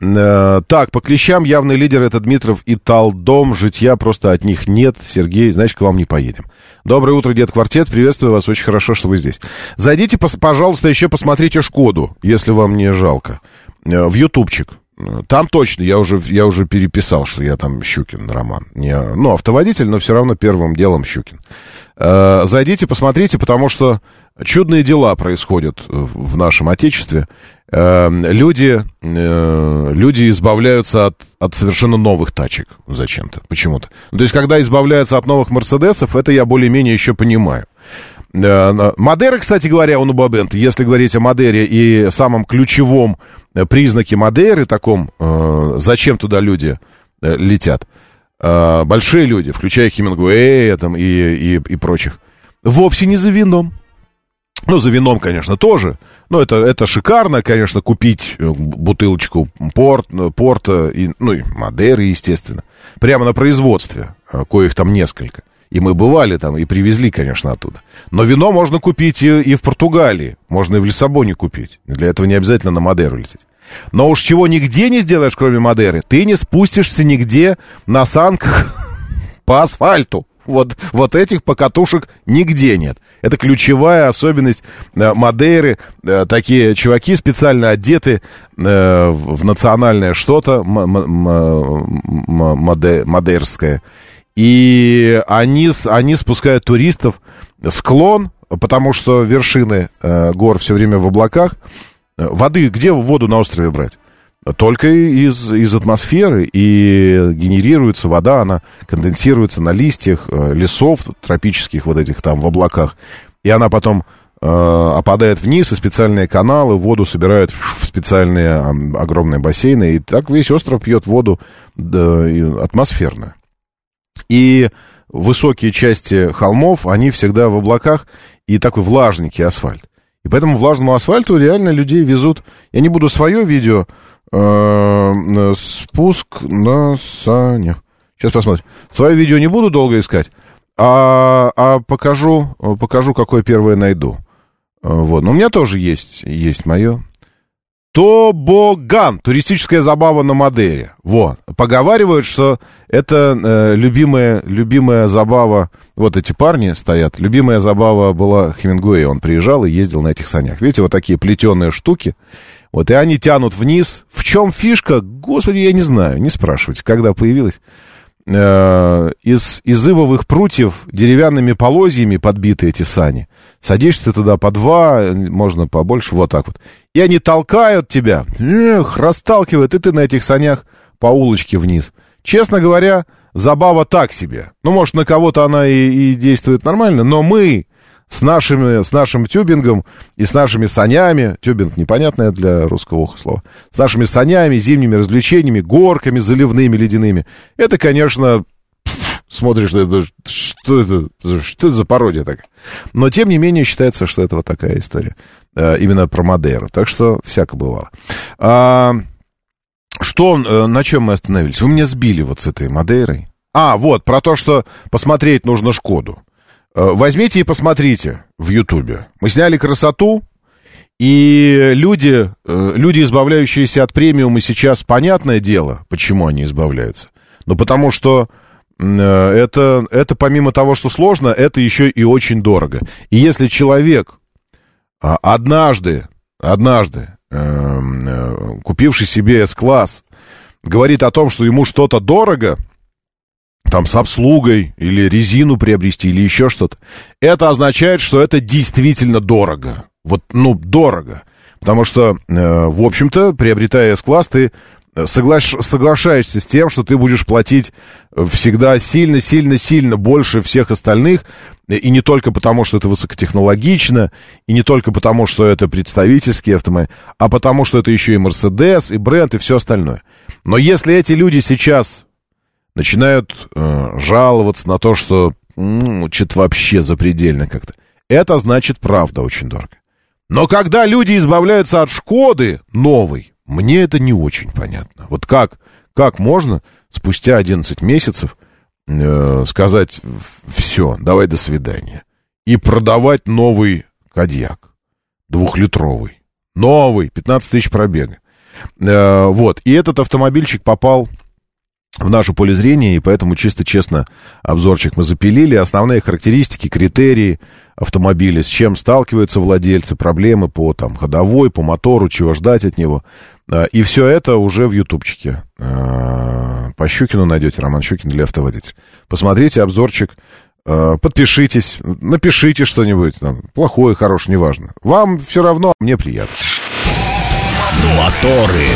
Э, так, по клещам явный лидер это Дмитров и Талдом. Житья просто от них нет. Сергей, значит, к вам не поедем. Доброе утро, Дед Квартет. Приветствую вас. Очень хорошо, что вы здесь. Зайдите, пожалуйста, еще посмотрите Шкоду, если вам не жалко. В Ютубчик. Там точно, я уже, я уже переписал, что я там Щукин, Роман. Не, ну, автоводитель, но все равно первым делом Щукин. Э, зайдите, посмотрите, потому что чудные дела происходят в нашем Отечестве. Э, люди, э, люди избавляются от, от совершенно новых тачек зачем-то, почему-то. То есть, когда избавляются от новых Мерседесов, это я более-менее еще понимаю. Модеры, кстати говоря, у Нубабент, если говорить о Модере и самом ключевом признаке Модеры, таком, зачем туда люди летят, э, большие люди, включая Хемингуэя там, и, и, и прочих, вовсе не за вином. Ну, за вином, конечно, тоже. Но это, это шикарно, конечно, купить э, бутылочку порт, э, порта, и, ну, и Мадеры, естественно. Прямо на производстве, э, коих там несколько. И мы бывали там и привезли, конечно, оттуда. Но вино можно купить и, и в Португалии. Можно и в Лиссабоне купить. Для этого не обязательно на Мадеру лететь. Но уж чего нигде не сделаешь, кроме Мадеры, ты не спустишься нигде на санках по асфальту. Вот, вот этих покатушек нигде нет. Это ключевая особенность э, Мадейры. Э, такие чуваки специально одеты э, в национальное что-то мадейрское. И они, они спускают туристов склон, потому что вершины э, гор все время в облаках. Э, воды, где воду на острове брать? Только из, из атмосферы и генерируется вода, она конденсируется на листьях э, лесов тропических вот этих там в облаках. И она потом э, опадает вниз, и специальные каналы воду собирают в специальные огромные бассейны. И так весь остров пьет воду да, атмосферную. И высокие части холмов, они всегда в облаках и такой влажненький асфальт. И поэтому влажному асфальту реально людей везут. Я не буду свое видео э, спуск на санях. Сейчас посмотрим. Свое видео не буду долго искать, а, а покажу, покажу, какое первое найду. Вот. Но у меня тоже есть, есть мое. Тобоган. Туристическая забава на Мадере. Вот. Поговаривают, что это э, любимая, любимая забава... Вот эти парни стоят. Любимая забава была Хемингуэя. Он приезжал и ездил на этих санях. Видите, вот такие плетеные штуки. Вот, и они тянут вниз. В чем фишка? Господи, я не знаю. Не спрашивайте, когда появилась. Э, из, из ивовых прутьев деревянными полозьями подбиты эти сани. Садишься туда по два, можно побольше, вот так вот. И они толкают тебя, эх, расталкивают, и ты на этих санях по улочке вниз. Честно говоря, забава так себе. Ну, может, на кого-то она и, и действует нормально, но мы с, нашими, с нашим тюбингом и с нашими санями, тюбинг непонятное для русского уха слово, с нашими санями, зимними развлечениями, горками заливными, ледяными, это, конечно, смотришь, это, что это, что это за пародия такая. Но, тем не менее, считается, что это вот такая история. Э, именно про Мадейру. Так что всяко бывало. А, что, э, на чем мы остановились? Вы меня сбили вот с этой Мадейрой. А, вот, про то, что посмотреть нужно Шкоду. Э, возьмите и посмотрите в Ютубе. Мы сняли красоту, и люди, люди, избавляющиеся от премиума сейчас, понятное дело, почему они избавляются. Ну, потому что Э, это, это помимо того, что сложно, это еще и очень дорого. И если человек а, однажды, однажды, э, купивший себе S-класс, говорит о том, что ему что-то дорого, там с обслугой, или резину приобрести, или еще что-то, это означает, что это действительно дорого. Вот, ну, дорого. Потому что, э, в общем-то, приобретая S-класс, ты соглаш... соглашаешься с тем, что ты будешь платить всегда сильно-сильно-сильно больше всех остальных, и не только потому, что это высокотехнологично, и не только потому, что это представительский автомобиль, а потому, что это еще и Мерседес, и бренд, и все остальное. Но если эти люди сейчас начинают э, жаловаться на то, что ну, что-то вообще запредельно как-то, это значит правда очень дорого. Но когда люди избавляются от Шкоды новой, мне это не очень понятно. Вот как, как можно спустя 11 месяцев э, сказать все, давай до свидания. И продавать новый кадьяк. Двухлитровый. Новый, 15 тысяч пробега. Э, вот. И этот автомобильчик попал в наше поле зрения, и поэтому чисто честно обзорчик мы запилили. Основные характеристики, критерии автомобиля, с чем сталкиваются владельцы, проблемы по там, ходовой, по мотору, чего ждать от него. А, и все это уже в ютубчике. А, по Щукину найдете, Роман Щукин для автоводителя. Посмотрите обзорчик, а, подпишитесь, напишите что-нибудь, там, плохое, хорошее, неважно. Вам все равно, мне приятно. Моторы.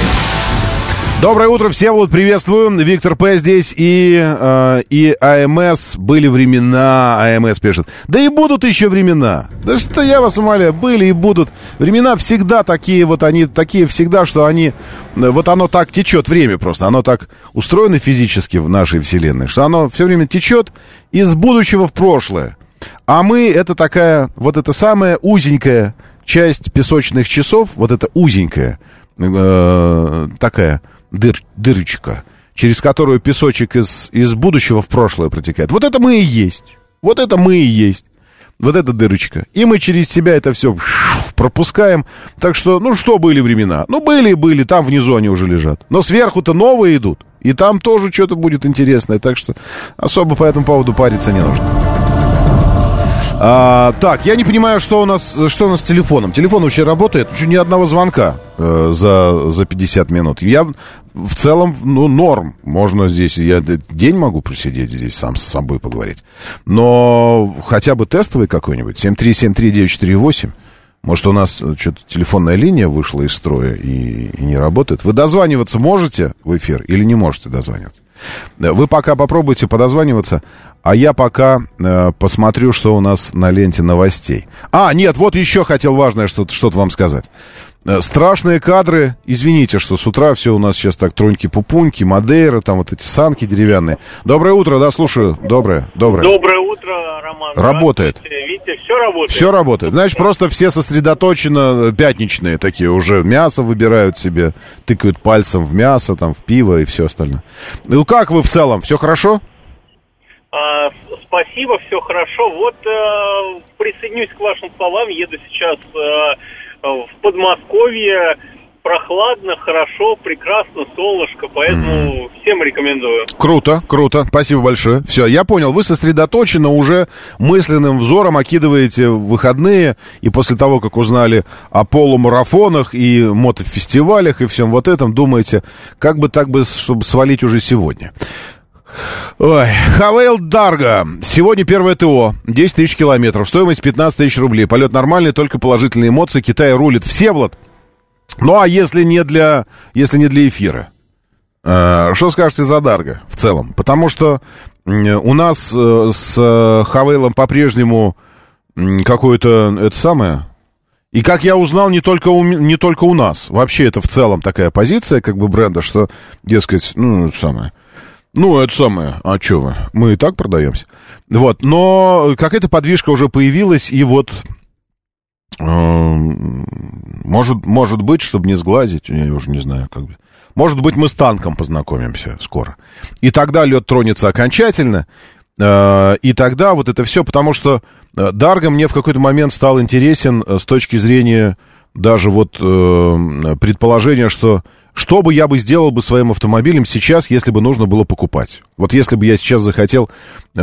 Доброе утро, всем вот приветствую. Виктор П. здесь и, э, и АМС. Были времена, АМС пишет. Да и будут еще времена. Да что я вас умоляю, были и будут. Времена всегда такие вот, они такие всегда, что они... Вот оно так течет, время просто. Оно так устроено физически в нашей вселенной, что оно все время течет из будущего в прошлое. А мы, это такая, вот эта самая узенькая часть песочных часов, вот эта узенькая, э, такая дыр, дырочка, через которую песочек из, из будущего в прошлое протекает. Вот это мы и есть. Вот это мы и есть. Вот эта дырочка. И мы через себя это все пропускаем. Так что, ну что были времена? Ну были и были, там внизу они уже лежат. Но сверху-то новые идут. И там тоже что-то будет интересное. Так что особо по этому поводу париться не нужно. А, так, я не понимаю, что у нас, что у нас с телефоном. Телефон вообще работает, еще ни одного звонка э, за, за 50 минут. Я в целом, ну, норм. Можно здесь, я день могу просидеть здесь сам с собой поговорить. Но хотя бы тестовый какой-нибудь, 7373948. Может, у нас что-то телефонная линия вышла из строя и, и не работает. Вы дозваниваться можете в эфир или не можете дозваниваться? Вы пока попробуйте подозваниваться, а я пока э, посмотрю, что у нас на ленте новостей. А, нет, вот еще хотел важное что-то что вам сказать. Э, страшные кадры. Извините, что с утра все у нас сейчас так троньки-пупуньки, Мадейра, там вот эти санки деревянные. Доброе утро, да, слушаю. Доброе, доброе. Доброе утро, Роман. Работает. Видите, все работает. Все работает. Значит, просто все сосредоточенно э, пятничные такие уже. Мясо выбирают себе, тыкают пальцем в мясо, там, в пиво и все остальное. Ну, как вы в целом? Все хорошо? А, спасибо, все хорошо. Вот э, присоединюсь к вашим словам. Еду сейчас... Э, в Подмосковье прохладно, хорошо, прекрасно, солнышко, поэтому mm. всем рекомендую. Круто, круто, спасибо большое. Все, я понял, вы сосредоточенно уже мысленным взором окидываете выходные, и после того, как узнали о полумарафонах и мотофестивалях и всем вот этом, думаете, как бы так бы, чтобы свалить уже сегодня. Ой, Хавейл Дарга. Сегодня первое ТО. 10 тысяч километров. Стоимость 15 тысяч рублей. Полет нормальный, только положительные эмоции. Китай рулит. Всеволод. Ну, а если не для, если не для эфира? Э, что скажете за Дарга в целом? Потому что у нас э, с Хавейлом по-прежнему какое-то, это самое... И как я узнал, не только, у, не только у нас. Вообще это в целом такая позиция, как бы бренда, что, дескать, ну, самое... Ну, это самое. А что вы? Мы и так продаемся. Вот. Но какая-то подвижка уже появилась, и вот... Э, может, может быть, чтобы не сглазить, я уже не знаю, как бы. Может быть, мы с танком познакомимся скоро. И тогда лед тронется окончательно. Э, и тогда вот это все, потому что э, Дарго мне в какой-то момент стал интересен э, с точки зрения даже вот э, предположения, что что бы я бы сделал бы своим автомобилем сейчас, если бы нужно было покупать? Вот если бы я сейчас захотел э,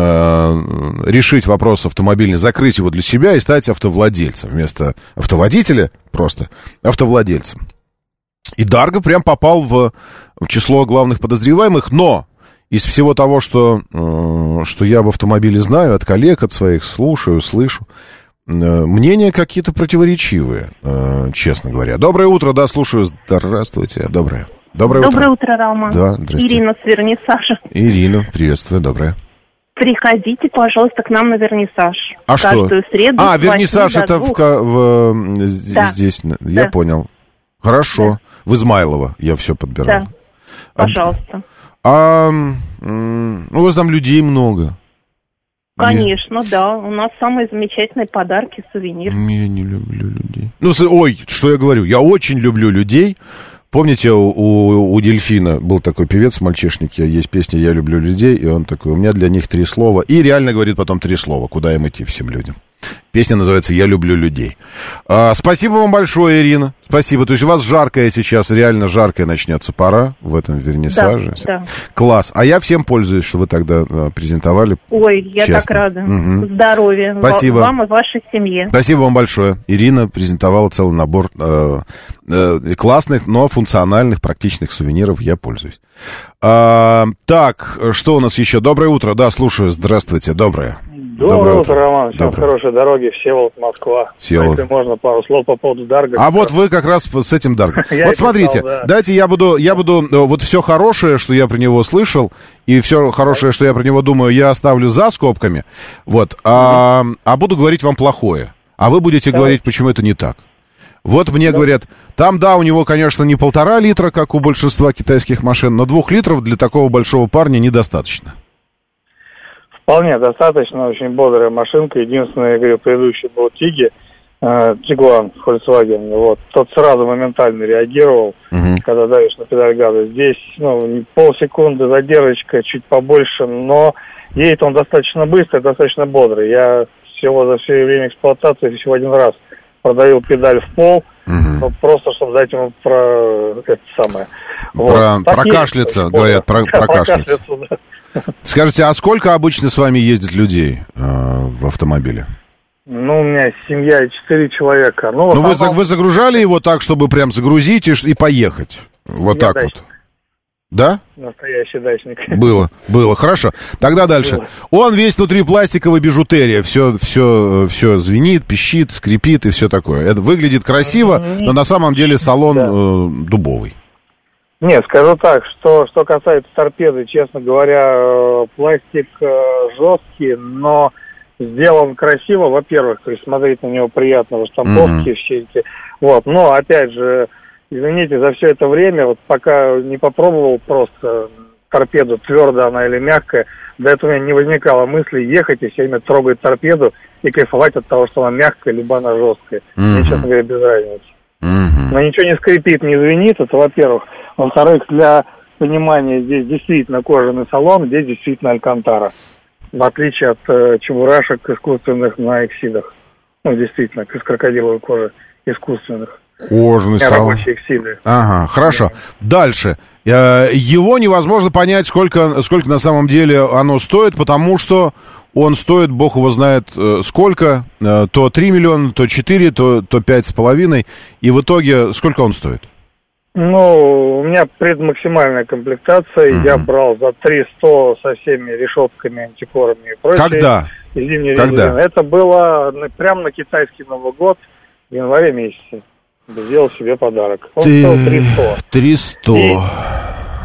решить вопрос автомобильный, закрыть его для себя и стать автовладельцем вместо автоводителя просто автовладельцем. И Дарго прям попал в, в число главных подозреваемых, но из всего того, что, э, что я об автомобиле знаю, от коллег, от своих слушаю, слышу, мнения какие-то противоречивые, э, честно говоря. Доброе утро, да, слушаю. Здравствуйте, доброе. Доброе, доброе утро. утро, Рома. Да, здрасте. Ирина с вернисажа. Ирина, приветствую, доброе. Приходите, пожалуйста, к нам на вернисаж. А Каждую что? среду. А, вернисаж это в, в, да. здесь. Я да. понял. Хорошо. Да. В Измайлово я все подбираю. Да. Пожалуйста. А, а у вас там людей много. Конечно, Нет. да. У нас самые замечательные подарки, сувениры. Я не люблю людей. Ну, ой, что я говорю? Я очень люблю людей. Помните, у, у, у Дельфина был такой певец мальчишник, есть песня «Я люблю людей», и он такой, у меня для них три слова. И реально говорит потом три слова, куда им идти всем людям. Песня называется «Я люблю людей». А, спасибо вам большое, Ирина. Спасибо. То есть у вас жаркая сейчас, реально жаркая начнется пора в этом вернисаже. Да, да. Класс. А я всем пользуюсь, что вы тогда а, презентовали. Ой, я Честно. так рада. Угу. Здоровья. Спасибо. Вам и вашей семье. Спасибо вам большое. Ирина презентовала целый набор э, э, классных, но функциональных, практичных сувениров. Я пользуюсь. А, так, что у нас еще? Доброе утро. Да, слушаю. Здравствуйте. Доброе. Доброе, утро, Роман. Всем Доброе. хорошей дороги. Всеволод, Москва. Всеволод. Если можно, пару слов по поводу Дарга. А вот вы как раз с этим Даргом. Вот смотрите, дайте я буду, я буду, э, вот все хорошее, что я про него слышал, и все хорошее, что я про него думаю, я оставлю за скобками. Вот. А, а буду говорить вам плохое. А вы будете говорить, почему это не так. Вот мне да. говорят, там, да, у него, конечно, не полтора литра, как у большинства китайских машин, но двух литров для такого большого парня недостаточно. Вполне достаточно, очень бодрая машинка. Единственное, я говорю, предыдущий был Тиги, э, Тигуан Volkswagen. Вот. Тот сразу моментально реагировал, угу. когда давишь на педаль газа. Здесь ну, полсекунды задержка, чуть побольше, но едет он достаточно быстро, достаточно бодрый. Я всего за все время эксплуатации всего один раз продавил педаль в пол, угу. просто чтобы дать ему про это самое. Про, вот. прокашляться, говорят, про, прокашляться. Да. Скажите, а сколько обычно с вами ездит людей э, в автомобиле? Ну, у меня семья, четыре человека. Ну, ну вы, вы загружали его так, чтобы прям загрузить и, и поехать? Вот Я так дачник. вот. Да? Настоящий дачник. Было, было, хорошо. Тогда дальше. Было. Он весь внутри пластиковой бижутерия, все, все, все звенит, пищит, скрипит и все такое. Это выглядит красиво, но на самом деле салон да. э, дубовый. Не, скажу так, что, что касается торпеды, честно говоря, э, пластик э, жесткий, но сделан красиво, во-первых, то есть смотреть на него приятно, штамповки Мгм. все эти. Вот, но опять же, извините, за все это время, вот пока не попробовал просто торпеду, твердая она или мягкая, до этого у меня не возникало мысли ехать и все время трогать торпеду и кайфовать от того, что она мягкая, либо она жесткая. Мне, Мгм. честно говоря, без разницы. Мгм. Но ничего не скрипит, не звенит, это во-первых. Во-вторых, для понимания, здесь действительно кожаный салон, здесь действительно алькантара. В отличие от э, чебурашек искусственных на эксидах. Ну, действительно, из крокодиловой кожи искусственных. Кожаный Не салон. Ага, хорошо. Дальше. Э, Его невозможно понять, сколько, сколько на самом деле оно стоит, потому что он стоит, бог его знает э, сколько, э, то 3 миллиона, то 4, то, то 5,5. И в итоге сколько он стоит? Ну, у меня предмаксимальная комплектация. Я брал за 300 со всеми решетками, антикорами и прочее. Когда? И зимней Когда? резины. Это было прямо на китайский Новый год в январе месяце. Сделал себе подарок. Он стоил 300. 300. И,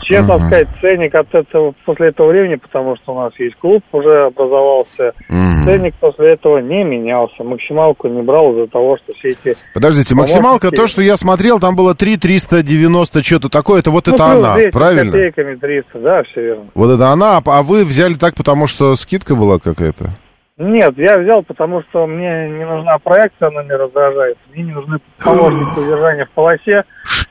Честно сказать, ценник от этого, после этого времени, потому что у нас есть клуб, уже образовался, Мгм. ценник после этого не менялся. Максималку не брал из-за того, что все эти... Подождите, максималка, то, что я смотрел, там было 3 390, что-то такое, это вот Ну, это она, 200 правильно? копейками 300, да, все верно. Вот это она, а вы взяли так, потому что скидка была какая-то? Нет, я взял, потому что мне не нужна проекция, она меня раздражает. Мне не нужны помощники удержания в полосе.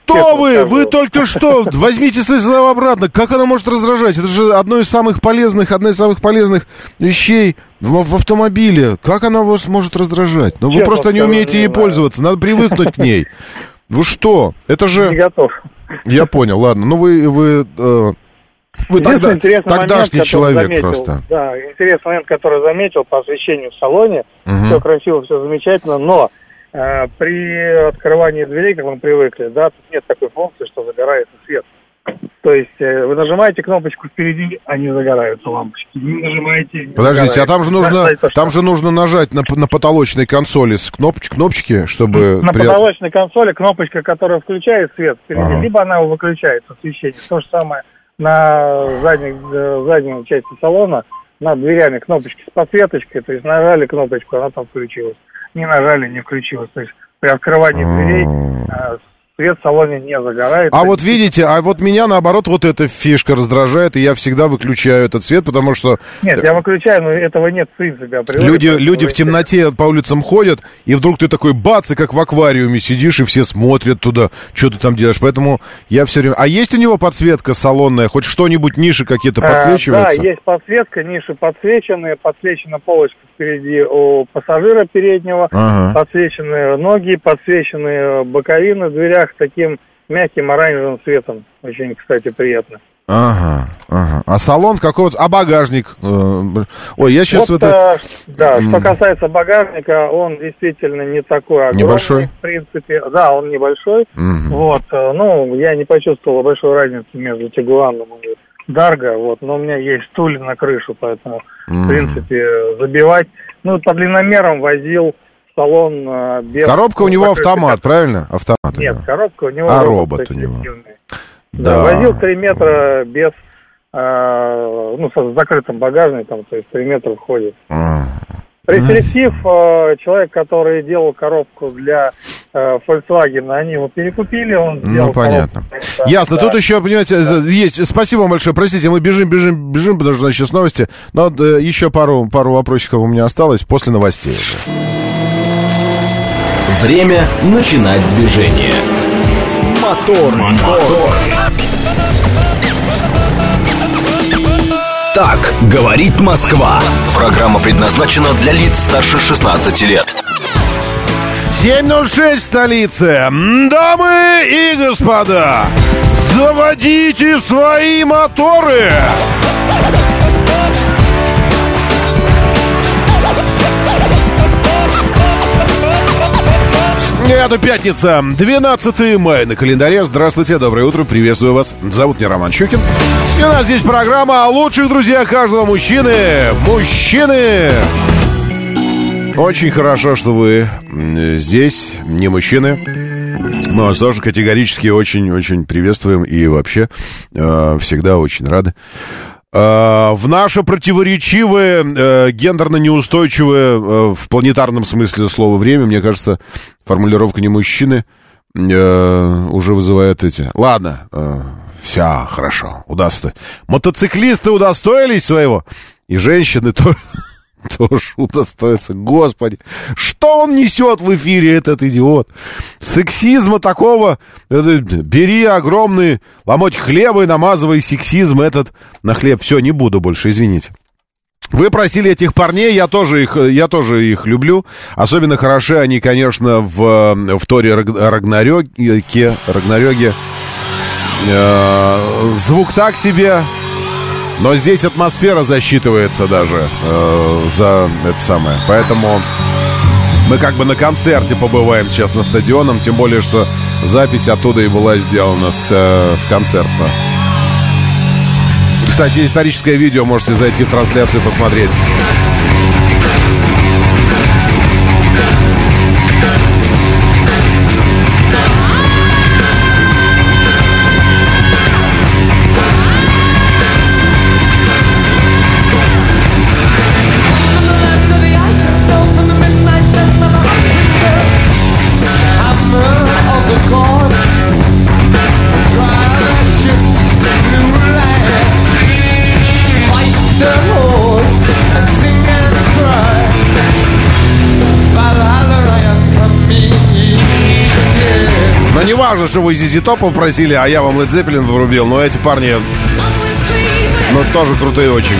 Что вы? скажу. Вы только что возьмите свои слова обратно. Как она может раздражать? Это же одно из самых полезных, одна из самых полезных вещей в, в автомобиле. Как она вас может раздражать? Ну, вы Честно просто не скажу, умеете не ей знаю. пользоваться. Надо привыкнуть к ней. Вы что? Это Не же... готов. Я понял, ладно. Ну, вы... Вы, э, вы тогда, момент, тогдашний который человек заметил, просто. Да, интересный момент, который заметил по освещению в салоне. Мгм. Все красиво, все замечательно, но при открывании дверей, как мы привыкли, да, тут нет такой функции, что загорается свет. То есть э, вы нажимаете кнопочку впереди, а не загораются лампочки. Не нажимаете. не Подождите, а там же загораются. нужно, Да, там же нужно нажать на, на потолочной консоли с кнопочки, кнопочки, чтобы... На при- потолочной консоли кнопочка, которая включает свет впереди, Ага. либо она выключает освещение. То же самое на задней, э, задней части салона, над дверями кнопочки с подсветочкой, то есть нажали кнопочку, она там включилась. Не нажали, не включилась. То есть при открывании дверей э, свет в салоне не загорает. А вот видите, а вот меня наоборот вот эта фишка раздражает, и я всегда выключаю этот свет, потому что Нет, я выключаю, но этого нет принципе. априори, люди, люди в темноте по улицам ходят, и вдруг ты такой бац, и как в аквариуме сидишь, и все смотрят туда, что ты там делаешь. Поэтому я все время... А есть у него подсветка салонная? Хоть что-нибудь, ниши какие-то А, подсвечиваются? Да, есть подсветка, ниши подсвечены, подсвечена полочка впереди у пассажира переднего, Ага. подсвечены ноги, подсвечены боковины в дверях таким мягким оранжевым цветом. Очень, кстати, приятно. Ага, ага. А салон какого-то... А багажник? Э, Ой, я сейчас вот, это... э, да, что касается багажника, он действительно не такой огромный. Небольшой? В принципе, да, он небольшой. Мгм. Вот, э, ну, я не почувствовал большой разницы между Тигуаном и Дарго, вот, но у меня есть стулья на крышу, поэтому, Мгм. в принципе, забивать. Ну, по длинномерам возил салон э, без... Коробка у него автомат, правильно? Автомат. у Нет, него. коробка у него А робот робот у него. Да. Да. возил 3 метра без, э, ну, с закрытым багажником, то есть 3 метра входит. А. Э, человек, который делал коробку для э, Volkswagen, они его перекупили, он Ну, понятно. коробку. Да, Ясно. да. Тут еще, понимаете, есть. Спасибо вам большое. Простите, мы бежим, бежим, бежим, потому что у нас сейчас новости. Но э, еще пару, пару вопросиков у меня осталось после новостей уже. Время начинать движение. Мотор, мотор. Так говорит Москва. Программа предназначена для лиц старше 16 лет. 7.06 в столице. М, Дамы и господа, заводите свои моторы. Это пятница, 12 мая на календаре. Здравствуйте, доброе утро, приветствую вас. Зовут меня Роман Щукин. И у нас здесь программа о лучших друзьях каждого мужчины. Мужчины! Очень хорошо, что вы здесь, не мужчины. Мы вас тоже категорически очень-очень приветствуем и вообще э, всегда очень рады. Э, в наше противоречивое, э, гендерно неустойчивое э, в планетарном смысле слова время, мне кажется, формулировка не мужчины уже вызывает эти. Ладно, все хорошо, удастся. Мотоциклисты удостоились своего, и женщины тоже тоже удостоится. Господи, что он несет в эфире, этот идиот? Сексизма такого, это, бери огромный ломоть хлеба и намазывай сексизм этот на хлеб. Все, не буду больше, извините. Вы просили этих парней, я тоже их, я тоже их люблю. Особенно хороши они, конечно, в, в Торе Рагнарёге. Рагнарёге. Э, звук так себе, но здесь атмосфера засчитывается даже э, за это самое. Поэтому мы как бы на концерте побываем сейчас на стадионом, тем более, что запись оттуда и была сделана с, э, с концерта. Кстати, историческое видео можете зайти в трансляцию и посмотреть. Важно, что вы Зизи Топ попросили, а я вам Led Zeppelin врубил. Но эти парни, ну, тоже крутые очень.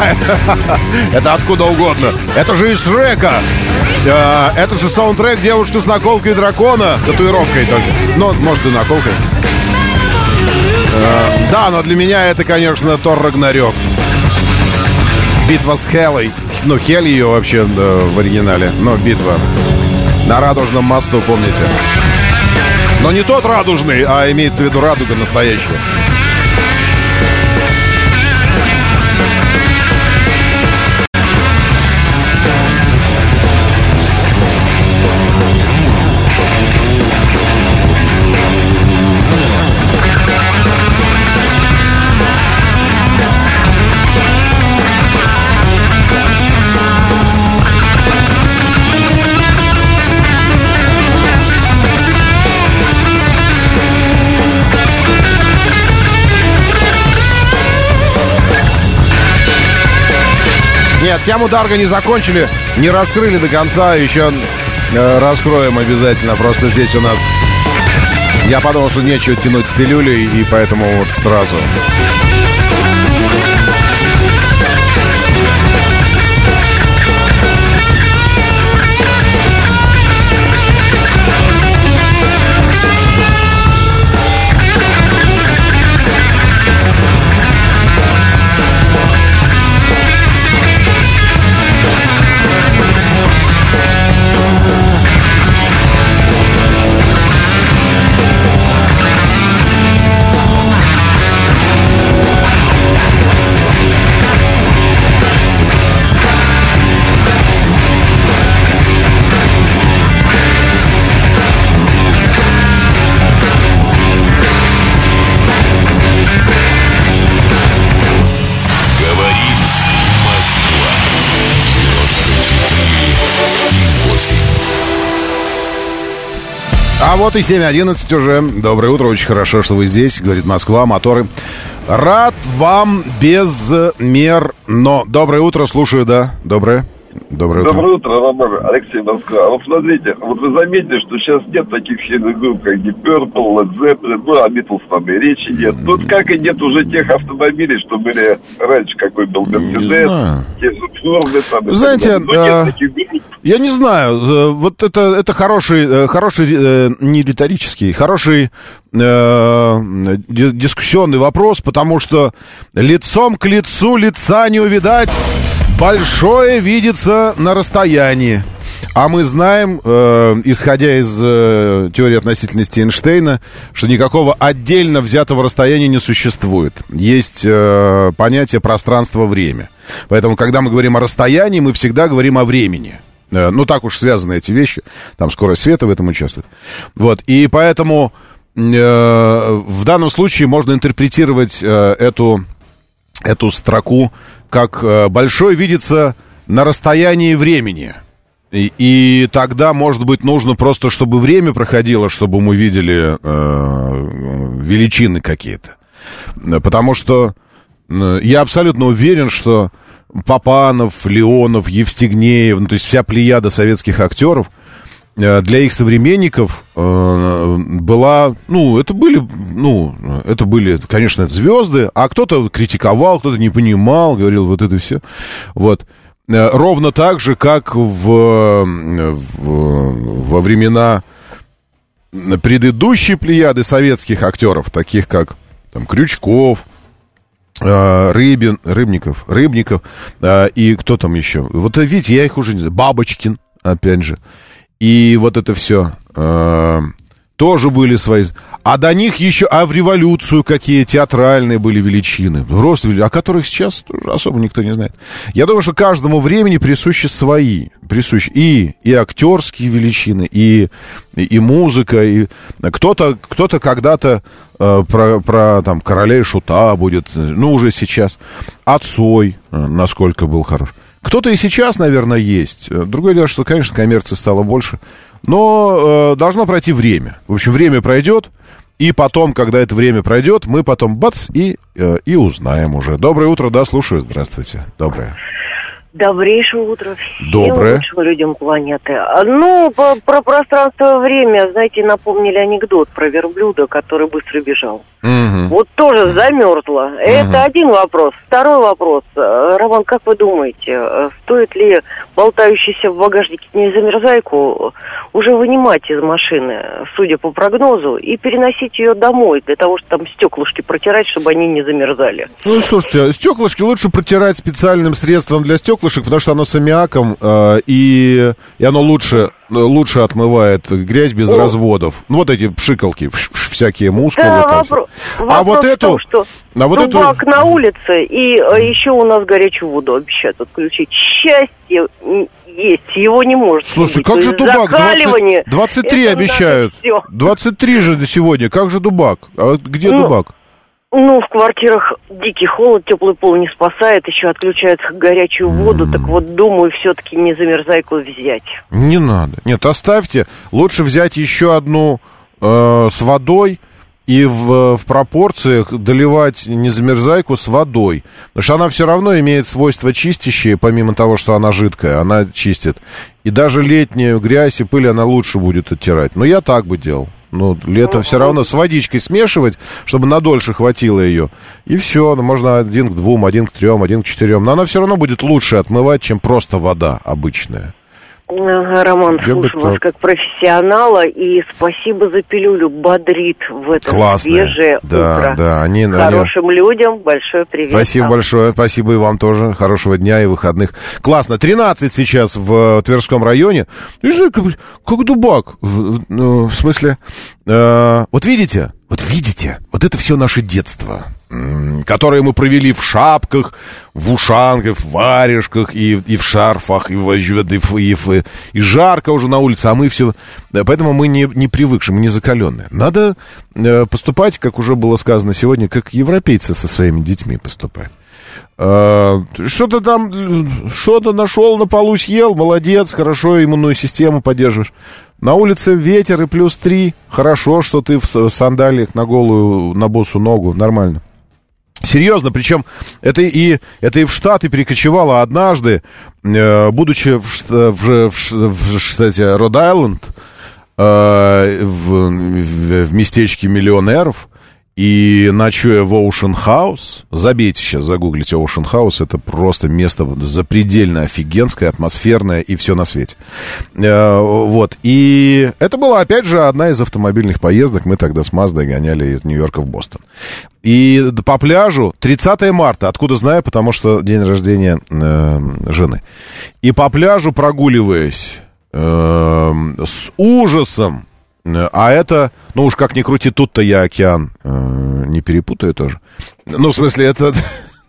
Это откуда угодно. Это же из Шрека. Э, это же саундтрек девушки с наколкой дракона. Татуировкой только. Ну, может, и наколкой. Э, да, но для меня это, конечно, Тор Рагнарёк. Битва с Хелой. Ну, Хель ее вообще да, в оригинале. Но битва. На Радужном мосту, помните. Но не тот радужный, а имеется в виду радуга настоящая. Нет, тему Дарга не закончили, не раскрыли до конца, еще э, раскроем обязательно. Просто здесь у нас... Я подумал, что нечего тянуть с пилюлей, и поэтому вот сразу. А вот и 7.11 уже. Доброе утро, очень хорошо, что вы здесь. Говорит Москва, моторы Рад вам безмерно. Доброе утро, слушаю, да. Доброе. Доброе утро. Доброе утро, Роман, Алексей Москва. Вот смотрите, вот вы заметили, что сейчас нет таких сильных групп, как Deep Purple, Led Zeppelin, ну, о Beatles там и речи нет. Тут как и нет уже тех автомобилей, что были раньше, какой был знаю. те же Форды там. Знаете. Но а. Я не знаю, э, вот это, это хороший, э, хороший, э, не риторический, хороший э, ди- дискуссионный вопрос, потому что лицом к лицу лица не увидать, большое видится на расстоянии. А мы знаем, э, исходя из э, теории относительности Эйнштейна, что никакого отдельно взятого расстояния не существует. Есть э, понятие пространство-время. Поэтому, когда мы говорим о расстоянии, мы всегда говорим о времени. Э, Ну, так уж связаны эти вещи. Там скорость света в этом участвует. Вот. И поэтому э, в данном случае можно интерпретировать э, эту, эту строку как э, большой видится на расстоянии времени. И, и тогда, может быть, нужно просто, чтобы время проходило, чтобы мы видели э, величины какие-то. Потому что э, я абсолютно уверен, что Папанов, Леонов, Евстигнеев, ну, то есть вся плеяда советских актеров, для их современников э, была, ну, это были, ну, это были, конечно, звезды, а кто-то критиковал, кто-то не понимал, говорил вот это все. Вот. Э, Ровно так же, как в, э, в- во времена предыдущей плеяды советских актеров, таких как там, Крючков, э, Рыбин, Рыбников, Рыбников э, и кто там еще? Вот э, видите, я их уже не знаю. Бабочкин, опять же. И вот это все тоже были свои... А до них еще, а в революцию какие театральные были величины, рост, о которых сейчас особо никто не знает. Я думаю, что каждому времени присущи свои, присущи и, и актерские величины, и, и, и музыка, и кто-то кто когда-то э, про, про там короля и шута будет, э, ну, уже сейчас. Отцой, э, насколько был хорош. Кто-то и сейчас, наверное, есть. Э, Другое дело, что, конечно, коммерции стало больше. Но э, должно пройти время. В общем, время пройдет, и потом, когда это время пройдет, мы потом бац и, э, и узнаем уже. Доброе утро, да, слушаю. Здравствуйте. Доброе. Добрейшего утра всем Доброе. лучшим людям планеты. Ну, по- про пространство и время, знаете, напомнили анекдот про верблюда, который быстро бежал. Мгм. Вот тоже замерзла. Это один вопрос. Второй вопрос. Э, Роман, как вы думаете, э, стоит ли болтающийся в багажнике незамерзайку уже вынимать из машины, судя по прогнозу, и переносить ее домой для того, чтобы там стеклышки протирать, чтобы они не замерзали? Ну, слушайте, стеклышки лучше протирать специальным средством для стеклышек, потому что оно с аммиаком, э, и, и оно лучше, лучше отмывает грязь без разводов. Ну, вот эти пшикалки, всякие мускулы. Да, там вопро- А вот эту... том, что а вот эту... дубак на улице, и э, еще у нас горячую воду обещают отключить. Счастье есть, его не может Слушайте, быть. как же дубак? 20 закаливание, 23 это надо обещают. всё. 23 же сегодня. Как же дубак? А где Ну, дубак? Ну, в квартирах дикий холод, теплый пол не спасает, еще отключают горячую воду, так вот думаю, все-таки не замерзайку взять. Не надо. Нет, оставьте. Лучше взять еще одну э, с водой и в, в пропорциях доливать незамерзайку с водой. Потому что она все равно имеет свойства чистящие, помимо того, что она жидкая, она чистит. И даже летнюю грязь и пыль она лучше будет оттирать. Но я так бы делал. Ну, летом все равно с водичкой смешивать, чтобы надольше хватило ее. И все, ну, можно один к двум, один к трем, один к четырем. Но она все равно будет лучше отмывать, чем просто вода обычная. Ага, Роман, Я слушаю вас так. как профессионала, и спасибо за пилюлю, бодрит в это Классная. свежее Да, утро. да, они- они- Хорошим людям большой привет. Спасибо вам. большое, спасибо и вам тоже. Хорошего дня и выходных. Классно. 13 сейчас в э, Тверском районе. Не знаю, как, как дубак. В, в- ну, в смысле, э, вот видите, вот видите, вот это все наше детство, м, которое мы провели в шапках, в ушанках, в варежках и, и в шарфах, и, в, и, в- и, в- и жарко уже на улице, а мы все... Поэтому мы не, не привыкшие, мы не закаленные. Надо э, поступать, как уже было сказано сегодня, как европейцы со своими детьми поступают. Э, Что-то там, что-то нашел, на полу съел, молодец, хорошо иммунную систему поддерживаешь. На улице ветер и плюс три, хорошо, что ты в сандалиях на голую, на босу ногу, нормально. Серьезно, причем это и, это и в Штаты перекочевало. Однажды, э, будучи в, шта- в, в, в штате Род-Айленд, э, в, в, в местечке миллионеров, и ночуя в Ocean House, забейте сейчас, загуглите Ocean House, это просто место запредельно офигенское, атмосферное и все на свете. Э, вот, и это была, опять же, одна из автомобильных поездок, мы тогда с Маздой гоняли из Нью-Йорка в Бостон. И по пляжу 30 марта, откуда знаю, потому что день рождения э, жены. И по пляжу прогуливаясь э, с ужасом, а это, ну уж как ни крути, тут-то я океан э, не перепутаю тоже. Ну, в смысле, это,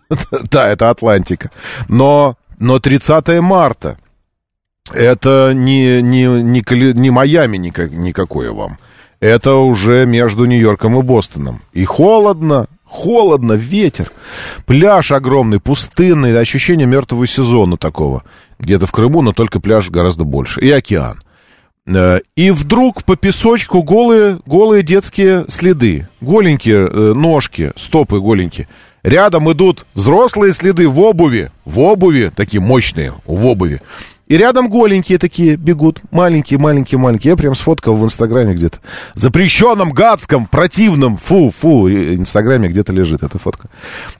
да, это Атлантика. Но, но 30 марта, это не, не, не, не Майами никак, никакое вам. Это уже между Нью-Йорком и Бостоном. И холодно, холодно, ветер. Пляж огромный, пустынный, ощущение мертвого сезона такого. Где-то в Крыму, но только пляж гораздо больше. И океан. Э, И вдруг по песочку голые, голые детские следы. Голенькие э, ножки, стопы голенькие. Рядом идут взрослые следы в обуви. В обуви, такие мощные, в обуви. И рядом голенькие такие бегут. Маленькие, маленькие, маленькие. Я прям сфоткал в Инстаграме где-то. Запрещенном, гадском, противном, фу, фу. Инстаграме где-то лежит эта фотка.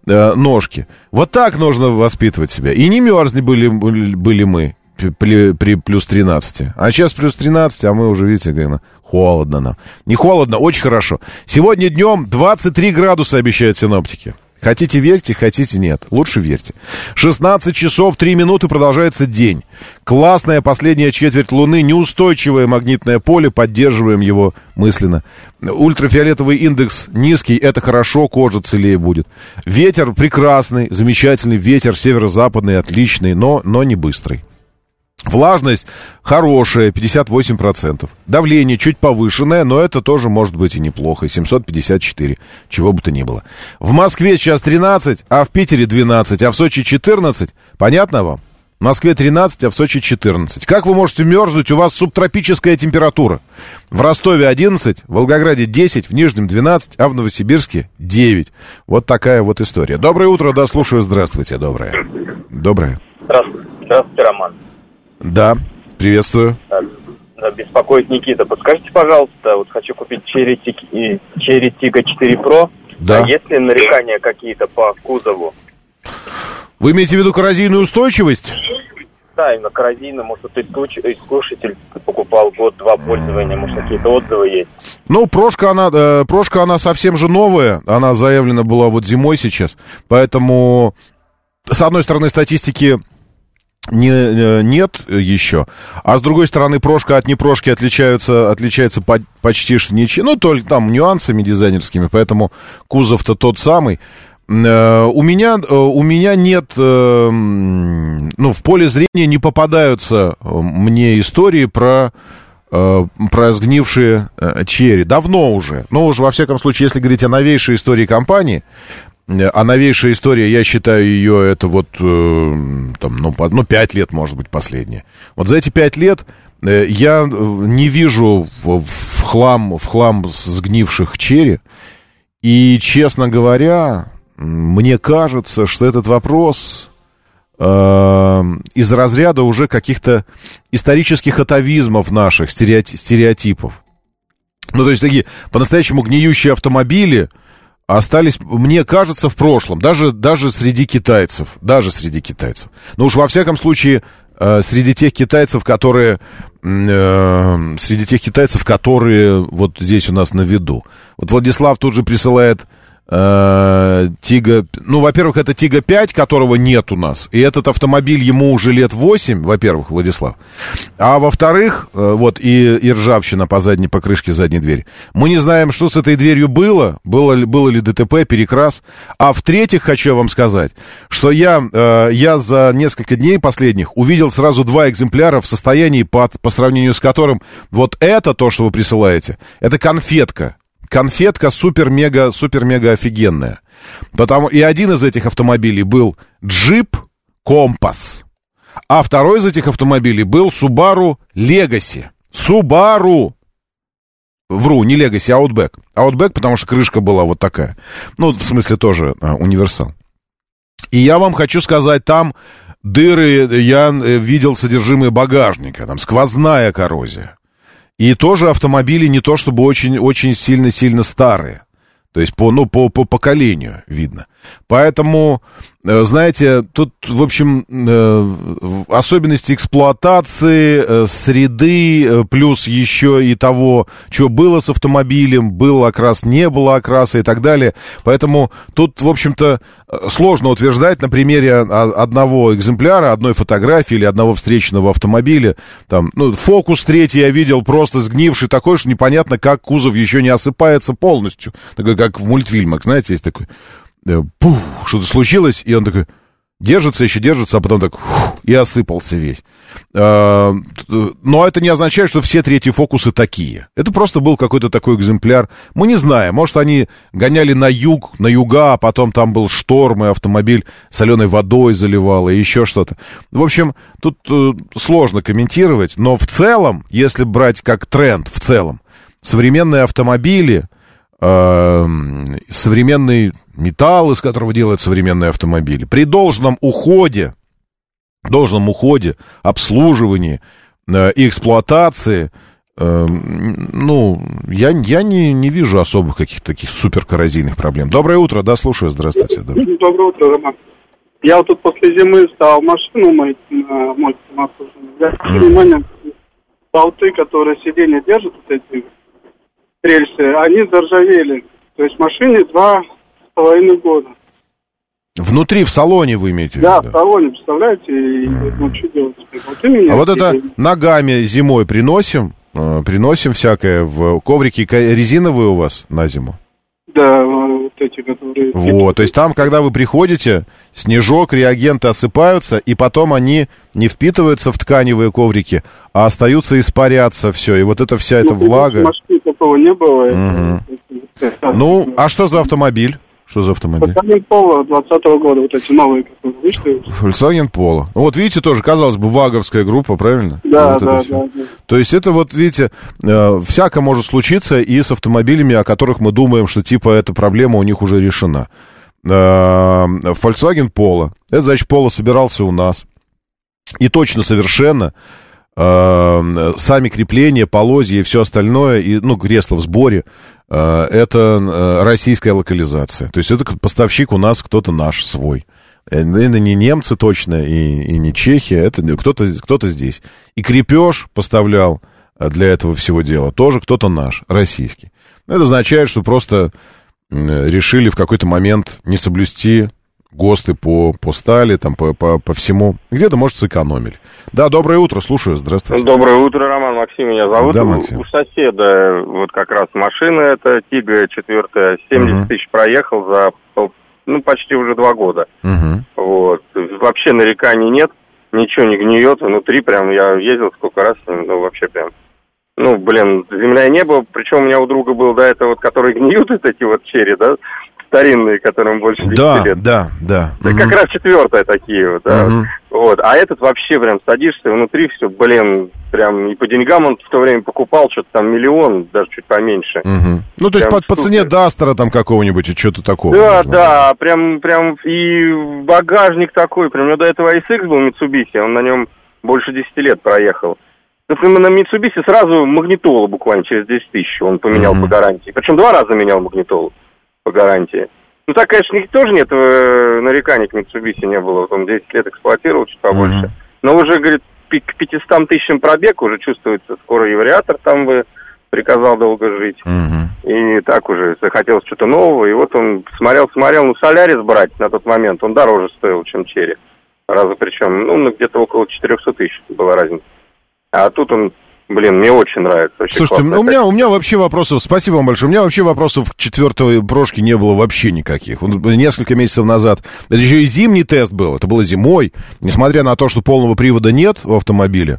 Э, ножки. Вот так нужно воспитывать себя. И не мерзли были, были мы при, при плюс 13. А сейчас плюс 13, а мы уже, видите, как холодно нам. Не холодно, очень хорошо. Сегодня днем 23 градуса обещают синоптики. Хотите верьте, хотите нет. Лучше верьте. 16 часов 3 минуты продолжается день. Классная последняя четверть Луны, неустойчивое магнитное поле, поддерживаем его мысленно. Ультрафиолетовый индекс низкий, это хорошо, кожа целее будет. Ветер прекрасный, замечательный ветер, северо-западный, отличный, но, но не быстрый. Влажность хорошая, 58%. Давление чуть повышенное, но это тоже может быть и неплохо. 754, чего бы то ни было. В Москве сейчас 13, а в Питере 12, а в Сочи 14. Понятно вам? В Москве 13, а в Сочи 14. Как вы можете мерзнуть? У вас субтропическая температура. В Ростове 11, в Волгограде 10, в Нижнем 12, а в Новосибирске 9. Вот такая вот история. Доброе утро, да, слушаю. Здравствуйте, доброе. Доброе. Здравствуйте, Здравствуйте, Роман. Да, приветствую. Так, да, Беспокоит Никита. Подскажите, пожалуйста, вот хочу купить Cherry Tiggo 4 Pro. Да. А есть ли нарекания какие-то по кузову? Вы имеете в виду коррозийную устойчивость? Да, именно коррозийно, может, и слушатель покупал год-два пользования, может, какие-то отзывы есть. Ну, прошка она, э, прошка она совсем же новая. Она заявлена была вот зимой сейчас. Поэтому, с одной стороны, статистики не, э, нет еще. А с другой стороны, прошка от непрошки отличаются, отличается по- почти что ничем. Ну, только там нюансами дизайнерскими, поэтому кузов-то тот самый. Э, У меня, э, у меня нет, э, ну, в поле зрения не попадаются э, мне истории про э, про сгнившие э, черри. Давно уже. Ну, уж во всяком случае, если говорить о новейшей истории компании, э, а новейшая история, я считаю ее, это вот, э, там, ну, по- ну, 5 лет, может быть, последняя. Вот за эти 5 лет э, я э, не вижу в, хлам, в хлам сгнивших черри. И, честно говоря, мне кажется, что этот вопрос э, из разряда уже каких-то исторических атовизмов наших, стереоти- стереотипов. Ну, то есть такие по-настоящему гниющие автомобили остались, мне кажется, в прошлом. Даже, даже среди китайцев. Даже среди китайцев. Ну уж во всяком случае, э, среди тех китайцев, которые... э, среди тех китайцев, которые вот здесь у нас на виду. Вот Владислав тут же присылает Тига... Ну, во-первых, это Тига 5, которого нет у нас. И этот автомобиль ему уже лет 8, во-первых, Владислав. А во-вторых, э, вот и, и ржавчина по задней покрышке задней двери. Мы не знаем, что с этой дверью было. Было ли, было ли ДТП, перекрас. А в-третьих, хочу вам сказать, что я, э, я за несколько дней последних увидел сразу два экземпляра в состоянии, по, по сравнению с которым вот это, то, что вы присылаете, это конфетка конфетка супер-мега, супер-мега офигенная. Потому, и один из этих автомобилей был джип Компас. А второй из этих автомобилей был Subaru Legacy. Subaru. Вру, не Legacy, а Outback. Outback, потому что крышка была вот такая. Ну, в смысле, тоже а, универсал. И я вам хочу сказать, там дыры, я э, видел содержимое багажника, там сквозная коррозия. И тоже автомобили не то чтобы очень, очень сильно-сильно старые. То есть по, ну, по, по поколению видно. Поэтому, э, знаете, тут, в общем, э, особенности эксплуатации, э, среды, плюс еще и того, что было с автомобилем, был окрас, не было окраса и так далее. Поэтому тут, в общем-то, сложно утверждать на примере одного экземпляра, одной фотографии или одного встреченного автомобиля. Там, ну, фокус третий я видел просто сгнивший такой, что непонятно, как кузов еще не осыпается полностью. Такой, как в мультфильмах, знаете, есть такой пух, что-то случилось, и он такой держится, еще держится, а потом так фух, и осыпался весь. А, но это не означает, что все третьи фокусы такие. Это просто был какой-то такой экземпляр. Мы не знаем, может, они гоняли на юг, на юга, а потом там был шторм, и автомобиль соленой водой заливал, и еще что-то. В общем, тут э, сложно комментировать, но в целом, если брать как тренд в целом, современные автомобили, э, современный металл, из которого делают современные автомобили. При должном уходе, должном уходе, обслуживании э, и эксплуатации, э, ну, я, я не, не вижу особых каких-то таких суперкоррозийных проблем. Доброе утро, да, слушаю, здравствуйте. Да. Доброе утро, Роман. Я вот тут после зимы стал машину мыть, мой Я mm. внимание, болты, которые сиденья держат, вот эти рельсы, они заржавели. То есть машине два с половиной года. Внутри, в салоне вы имеете в виду? Да, в салоне, представляете, и, ну, что делать Вот а вот это ногами зимой приносим, э, приносим всякое в коврики резиновые у вас на зиму? Да, вот эти, которые... Вот, то есть там, когда вы приходите, снежок, реагенты осыпаются, и потом они не впитываются в тканевые коврики, а остаются испаряться все, и вот эта вся эта ну, влага... такого не было. Угу. Ну, а что за автомобиль? Что за автомобиль? Volkswagen Polo 20 года, вот эти новые, вышли. Volkswagen Polo. Ну, вот видите, тоже, казалось бы, ваговская группа, правильно? Да, вот да, да, да. То есть это вот, видите, э, всяко может случиться и с автомобилями, о которых мы думаем, что типа эта проблема у них уже решена. Э, Volkswagen Polo. Это, значит, Polo собирался у нас. И точно совершенно сами крепления, полозья и все остальное, и, ну, кресло в сборе, Э, это э, российская локализация. То есть это поставщик у нас кто-то наш, свой. Э, это не немцы точно и, и не чехи, это кто-то кто здесь. И крепеж поставлял для этого всего дела тоже кто-то наш, российский. Это означает, что просто решили в какой-то момент не соблюсти ГОСТы по, по стали, там, по, по, по всему. Где-то, может, сэкономили. Да, доброе утро, слушаю, здравствуйте. Доброе утро, Роман, Максим меня зовут. Да, Максим. У соседа вот как раз машина, это Тига четвертая, 70 угу. тысяч проехал за, ну, почти уже два года. Угу. Вот. Вообще нареканий нет, ничего не гниет, внутри прям, я ездил сколько раз, ну, вообще прям ну, блин, земля и небо, причем у меня у друга был до этого, вот, которые гниют, эти вот черри, да, старинные, которым больше 10 да, лет. Да, да, да. Угу. Как раз четвертая такие вот, да. Угу. Вот. А этот вообще прям садишься внутри, все, блин, прям и по деньгам он в то время покупал что-то там миллион, даже чуть поменьше. Угу. Ну, то есть по, по цене Дастера там какого-нибудь и что-то такого. Да, можно. да, прям, прям и багажник такой, прям у него до этого SX был Mitsubishi, он на нем больше 10 лет проехал. Например, на Mitsubishi сразу магнитолу буквально через 10 тысяч он поменял mm по гарантии. Причем два раза менял магнитолу по гарантии. Ну, так, конечно, тоже нет э, нареканий к Mitsubishi не было. Вот он 10 лет эксплуатировал, чуть побольше. Mm-hmm. Но уже, говорит, к 500 тысячам пробег уже чувствуется. Скоро и вариатор там бы приказал долго жить. Mm-hmm. И так уже захотелось что-то нового. И вот он смотрел-смотрел, ну, Солярис брать на тот момент, он дороже стоил, чем Черри. Раза причем, ну, где-то около 400 тысяч была разница. А тут он Блин, мне очень нравится. Очень Слушайте, у меня, у меня вообще вопросов, спасибо вам большое, у меня вообще вопросов к четвертой прошке не было вообще никаких. Несколько месяцев назад, это еще и зимний тест был, это было зимой, несмотря на то, что полного привода нет в автомобиле,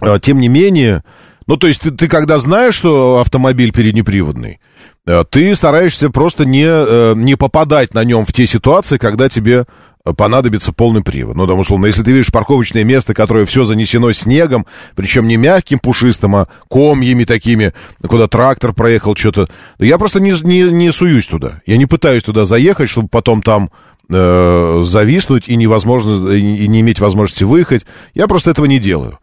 а, тем не менее, Ну, то есть ты, ты когда знаешь, что автомобиль переднеприводный, э, ты стараешься просто не, э, не попадать на нем в те ситуации, когда тебе понадобится полный привод. Ну, там, условно, если ты видишь парковочное место, которое все занесено снегом, причем не мягким, пушистым, а комьями такими, куда трактор проехал, что-то. Я просто не, не, не суюсь туда. Я не пытаюсь туда заехать, чтобы потом там э, зависнуть и невозможно, и не иметь возможности выехать. Я просто этого не делаю.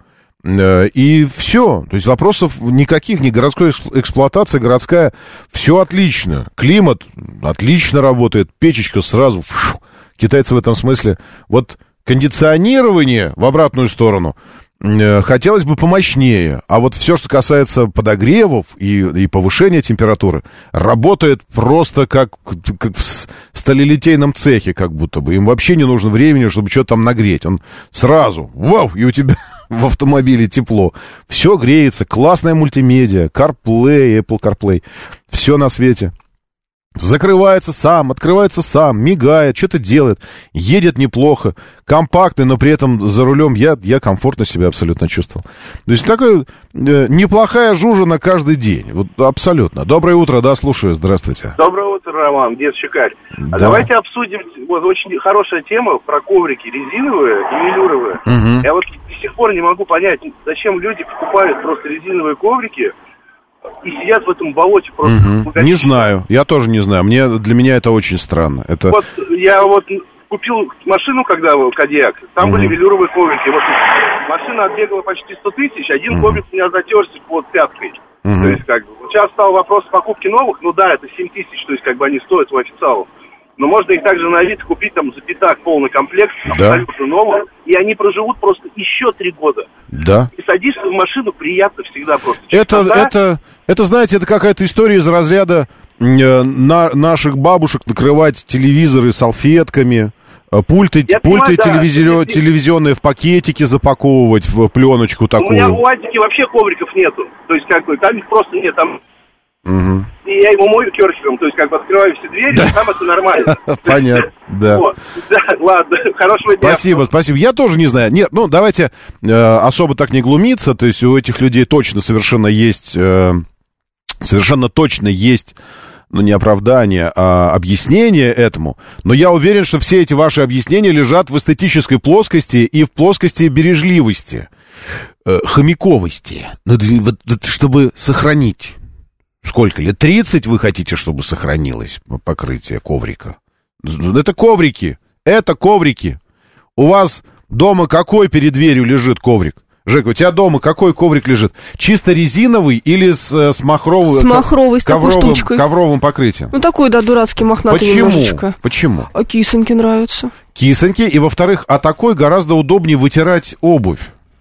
Э, И все. То есть вопросов никаких, ни городской экс- эксплуатация, городская, все отлично. Климат отлично работает, печечка сразу. фу. Китайцы в этом смысле. Вот кондиционирование в обратную сторону э, хотелось бы помощнее. А вот все, что касается подогревов и, и повышения температуры, работает просто как, как в с- сталелитейном цехе, как будто бы. Им вообще не нужно времени, чтобы что-то там нагреть. Он сразу, вау, и у тебя в автомобиле тепло. Все греется, классная мультимедиа, CarPlay, Apple CarPlay, все на свете. Закрывается сам, открывается сам, мигает, что-то делает, едет неплохо, компактный, но при этом за рулем я, я комфортно себя абсолютно чувствовал. То есть такая э, неплохая жужа на каждый день, вот абсолютно. Доброе утро, да, слушаю, здравствуйте. Доброе утро, Роман, дед Щекарь. Да. А давайте обсудим, вот очень хорошая тема про коврики резиновые и велюровые. Мгм. Я вот до сих пор не могу понять, зачем люди покупают просто резиновые коврики и сидят в этом болоте просто. Мгм. Не знаю, я тоже не знаю, мне, для меня это очень странно. Это... Вот я вот купил машину, когда был Кадиак, там Мгм. были велюровые коврики. Вот машина отбегала почти 100 тысяч, один коврик у меня затерся под пяткой. Мгм. То есть, как бы, сейчас стал вопрос покупки новых, ну да, это 7 тысяч, то есть, как бы они стоят у официалов. Но можно их также на вид купить там за пятак полный комплект, Да. абсолютно новых, и они проживут просто еще три года. Да. И садишься в машину приятно всегда просто. Это, Чистота. это, это, знаете, это какая-то история из разряда э, на- наших бабушек накрывать телевизоры салфетками, э, пульты, Я пульты понимаю, да. телевизио- телевизионные в пакетики запаковывать в пленочку У меня у такую. Адики вообще ковриков нету. То есть, как бы, там их просто нет, там Мгм. И я ему мою керхером, то есть как бы открываю все двери, и там это нормально. Понятно, да. Вот. Да, ладно, хорошего дня. Спасибо, спасибо. Я тоже не знаю. Нет, ну давайте э, особо так не глумиться. То есть у этих людей точно совершенно есть, э, совершенно точно есть, ну не оправдание, а объяснение этому. Но я уверен, что все эти ваши объяснения лежат в эстетической плоскости и в плоскости бережливости, э, хомяковости. Ну, вот чтобы сохранить. Сколько лет? 30 вы хотите, чтобы сохранилось покрытие коврика? Это коврики. Это коврики. У вас дома какой перед дверью лежит коврик? Жека, у тебя дома какой коврик лежит? Чисто резиновый или с, э, с махровым, С махровой, с такой ковровым, штучкой. ковровым покрытием? Ну, такой, да, дурацкий, мохнатый Почему? немножечко. Почему? А кисоньке нравится. Кисоньки, и во-вторых, а такой гораздо удобнее вытирать обувь.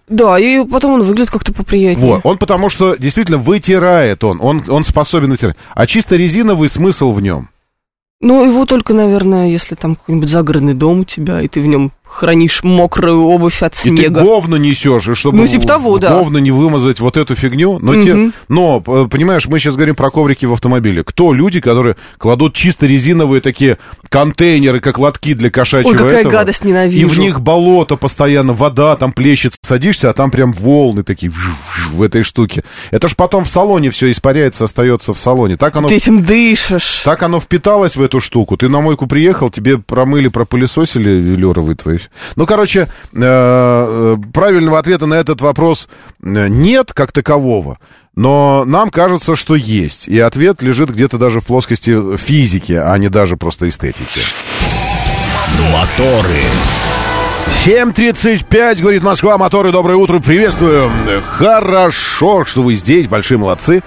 Да, и потом он выглядит как-то поприятнее. Вот, он потому что действительно вытирает он, он, он способен вытирать. А чисто резиновый смысл в нем. Ну, его только, наверное, если там какой-нибудь загородный дом у тебя, и ты в нем хранишь мокрую обувь от И ты снега. говно несешь, и чтобы Ну, типа того, да. говно не вымазать вот эту фигню. Но, те- Мгм. но, п- понимаешь, мы сейчас говорим про коврики в автомобиле. Кто люди, которые кладут чисто резиновые такие контейнеры, как лотки для кошачьего Ой, какая этого, гадость, И ненавижу. в них болото постоянно, вода там плещет, садишься, а там прям волны такие в этой штуке. Это ж потом в салоне все испаряется, остается в салоне. Так оно... Ты этим дышишь. Так оно впиталось в эту штуку. Ты на мойку приехал, тебе промыли, пропылесосили велюровые твои. Ну, короче, э, э, правильного ответа на этот вопрос э, нет как такового. Но нам кажется, что есть. И ответ лежит где-то даже в плоскости физики, а не даже просто эстетики. Моторы. 7.35, говорит Москва, моторы, доброе утро, приветствую. Хорошо, что вы здесь, большие молодцы.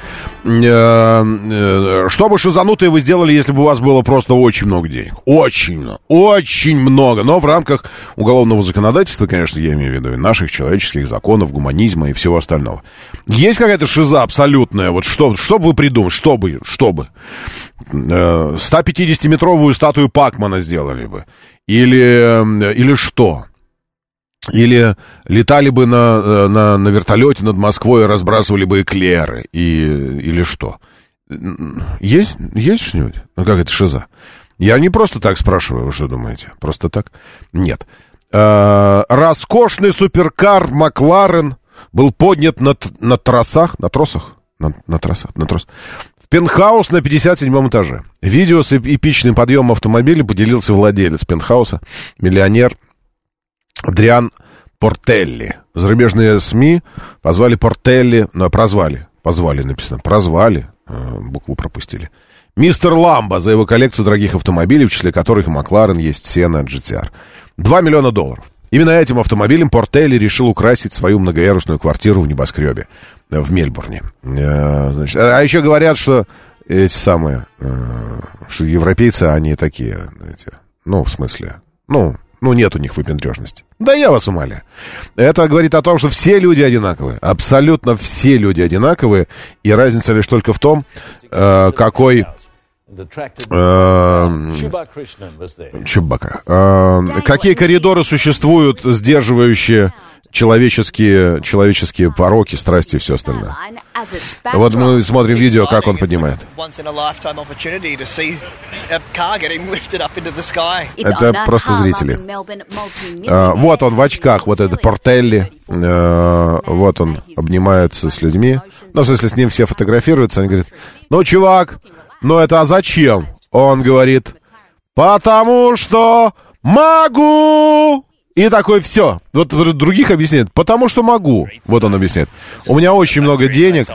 Э, э, Что бы шизанутые вы сделали, если бы у вас было просто очень много денег? Очень много, очень много. Но в рамках уголовного законодательства, конечно, я имею в виду, и наших человеческих законов, гуманизма и всего остального. Есть какая-то шиза абсолютная? Вот что, что бы вы придумали? Что бы? Что бы? Э, 150-метровую статую Пакмана сделали бы? Или, э, или что? Или летали бы на, э, на, на вертолете над Москвой и разбрасывали бы эклеры? И, или что? Есть, есть что-нибудь? Ну, как это шиза? Я не просто так спрашиваю, вы что думаете? Просто так? Нет. Э, роскошный суперкар Макларен был поднят на, на тросах, на тросах, на, на трассах, на трос. Пентхаус на 57 этаже. Видео с эп- эпичным подъемом автомобиля поделился владелец пентхауса, миллионер Адриан Портелли. Зарубежные СМИ позвали Портелли, ну, прозвали, позвали написано, прозвали, э, букву пропустили. Мистер Ламбо за его коллекцию дорогих автомобилей, в числе которых Макларен, есть Сена, GTR. 2 миллиона долларов. Именно этим автомобилем Портелли решил украсить свою многоярусную квартиру в небоскребе в Мельбурне. Э, значит, а еще говорят, что эти самые, э, что европейцы, они такие, знаете, ну, в смысле, ну, ну, нет у них выпендрежности. Да я вас умоляю. Это говорит о том, что все люди одинаковые. Абсолютно все люди одинаковые. И разница лишь только в том, э, какой... э, Чубака. Э, какие коридоры существуют, сдерживающие человеческие, человеческие пороки, страсти и все остальное. Вот мы смотрим видео, как он поднимает. Это просто зрители. А, вот он в очках, вот этот Портелли. Э, вот он обнимается с людьми. Ну, в смысле, с ним все фотографируются. Он говорит, ну, чувак, ну это а зачем? Он говорит, потому что могу. И такой, все. Вот других объясняет, потому что могу. Вот он объясняет. У меня очень много денег.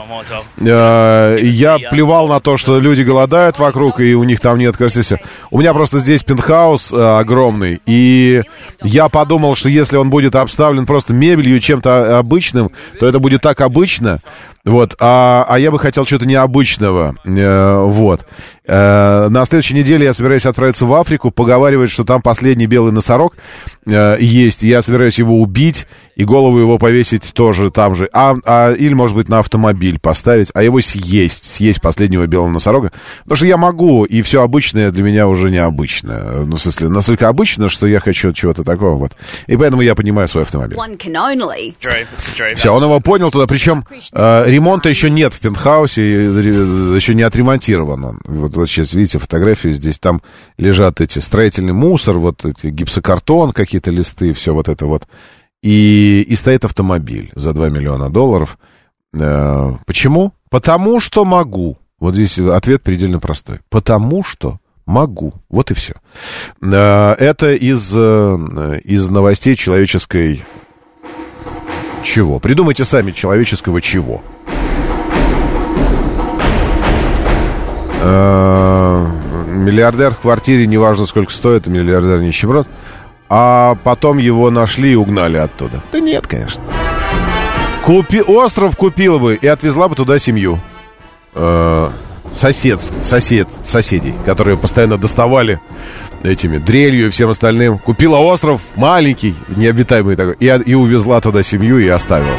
Э, Я плевал на то, что люди голодают вокруг, и у них там нет красивости. У меня просто здесь пентхаус э, огромный. И я подумал, что если он будет обставлен просто мебелью, чем-то обычным, то это будет так обычно. Вот, а, а я бы хотел чего-то необычного. Э, вот. Э, на следующей неделе я собираюсь отправиться в Африку, поговаривать, что там последний белый носорог э, есть. Я собираюсь его убить и голову его повесить тоже там же. А, а, или, может быть, на автомобиль поставить, а его съесть, съесть последнего белого носорога. Потому что я могу, и все обычное для меня уже необычно. Ну, в смысле, настолько обычно, что я хочу чего-то такого вот. И поэтому я поднимаю свой автомобиль. Все, он его понял туда. Причем э, ремонта еще нет в пентхаусе, еще не отремонтирован он. Вот, вот сейчас видите фотографию, здесь там лежат эти строительный мусор, вот эти гипсокартон, какие-то листы, все вот это вот. И, и стоит автомобиль за 2 миллиона долларов. Э, почему? Потому что могу. Вот здесь ответ предельно простой. Потому что могу. Вот и все. Э, это из, э, из новостей человеческой чего? Придумайте сами человеческого чего. Э, Миллиардер в квартире, неважно сколько стоит, миллиардер нищеброд. А потом его нашли и угнали оттуда. Да нет, конечно. Купи... Остров купила бы и отвезла бы туда семью. Э, сосед, сосед, соседей, которые постоянно доставали этими дрелью и всем остальным. Купила остров маленький, необитаемый такой, и, и увезла туда семью и оставила.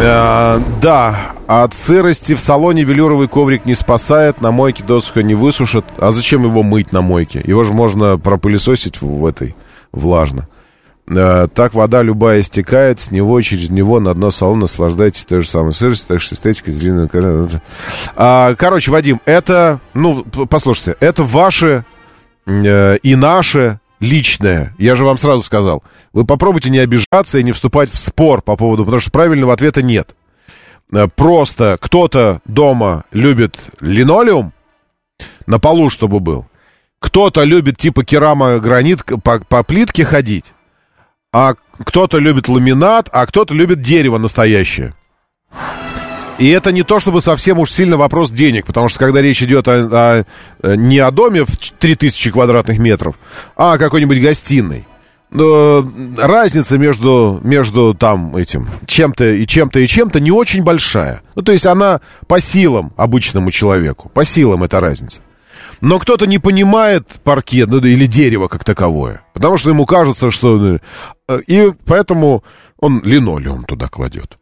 Э, да, от сырости в салоне велюровый коврик не спасает, на мойке досуха не высушит. А зачем его мыть на мойке? Его же можно пропылесосить в, этой влажно. Э, так вода любая стекает, с него через него на дно салона наслаждайтесь той же самой сыростью, так что эстетика зеленая. А, короче, Вадим, это, ну, послушайте, это ваше э, и наше личное. Я же вам сразу сказал. Вы попробуйте не обижаться и не вступать в спор по поводу, потому что правильного ответа нет. Э, Просто кто-то дома любит линолеум на полу, чтобы был. Кто-то любит типа керамогранит по, по плитке ходить. А кто-то любит ламинат, а кто-то любит дерево настоящее. И это не то, чтобы совсем уж сильно вопрос денег, потому что когда речь идет о, о- э, не о доме в 3000 квадратных метров, а о какой-нибудь гостиной. Разница между, между там этим чем-то и чем-то и чем-то не очень большая. Ну, то есть она по силам обычному человеку. По силам эта разница. Но кто-то не понимает паркет ну, или дерево как таковое. Потому что ему кажется, что... э, И поэтому он линолеум туда кладет.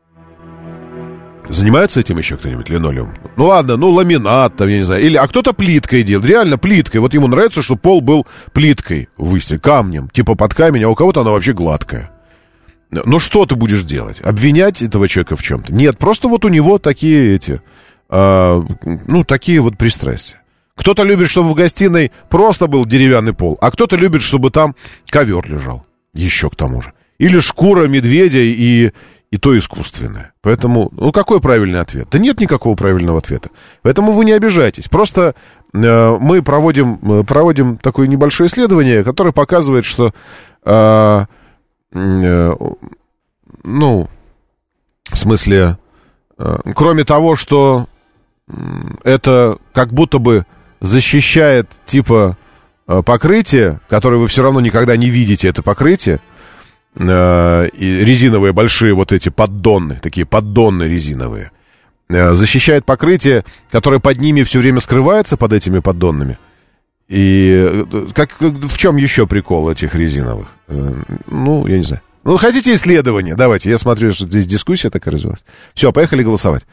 Занимается этим еще кто-нибудь линолеум? Ну ладно, ну ламинат там, я не знаю. Или, а кто-то плиткой делает. Реально плиткой. Вот ему нравится, что пол был плиткой выстелен, камнем. Типа под камень, а у кого-то она вообще гладкая. Ну что ты будешь делать? Обвинять этого человека в чем-то? Нет, просто вот у него такие эти... а, ну, такие вот пристрастия. Кто-то любит, чтобы в гостиной просто был деревянный пол, а кто-то любит, чтобы там ковер лежал. Еще к тому же. Или шкура медведя и, и то искусственное. Поэтому, ну какой правильный ответ? Да нет никакого правильного ответа. Поэтому вы не обижайтесь. Просто э, мы проводим, э, проводим такое небольшое исследование, которое показывает, что, э, э, ну, в смысле, э, кроме того, что это как будто бы защищает типа э, покрытие, которое вы все равно никогда не видите, это покрытие, э, резиновые большие вот эти поддоны, такие поддоны резиновые, э, защищает покрытие, которое под ними все время скрывается, под этими поддонами. И э, как, в чем еще прикол этих резиновых? Ну, я не знаю. Ну, хотите исследование? Давайте. Я смотрю, что здесь дискуссия такая развилась. Все, поехали голосовать.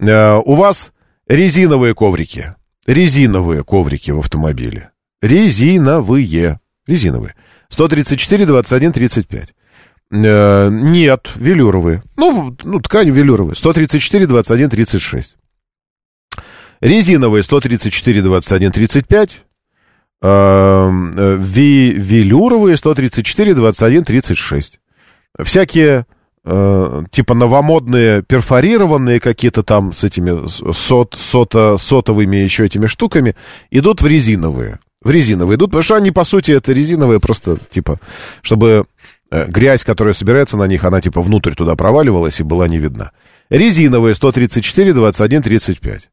У вас резиновые коврики. Резиновые коврики в автомобиле. Резиновые. Резиновые. 134, 21, 35. Э, Нет, велюровые. Ну, ну, ткань велюровая. 134, 21, 36. Резиновые 134, 21, 35. Э, ви- велюровые 134, 21, 36. Всякие э, типа новомодные перфорированные какие-то там с этими сот, сота, сотовыми еще этими штуками идут в резиновые. В резиновые идут, потому что они, по сути, это резиновые просто, типа, чтобы грязь, которая собирается на них, она, типа, внутрь туда проваливалась и была не видна. Резиновые 134, 21, 35.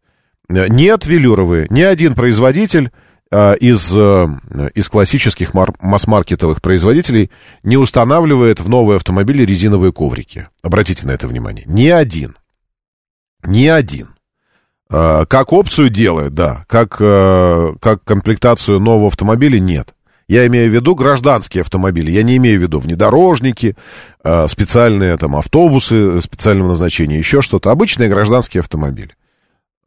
Э, Нет велюровые. Ни один производитель э, из, э, из классических мар- масс-маркетовых производителей не устанавливает в новые автомобили резиновые коврики. Обратите на это внимание. Ни один. Ни один. Э, Как опцию делают, да. Как, э, как комплектацию нового автомобиля нет. Я имею в виду гражданские автомобили. Я не имею в виду внедорожники, э, специальные там автобусы специального назначения, еще что-то. Обычные гражданские автомобили.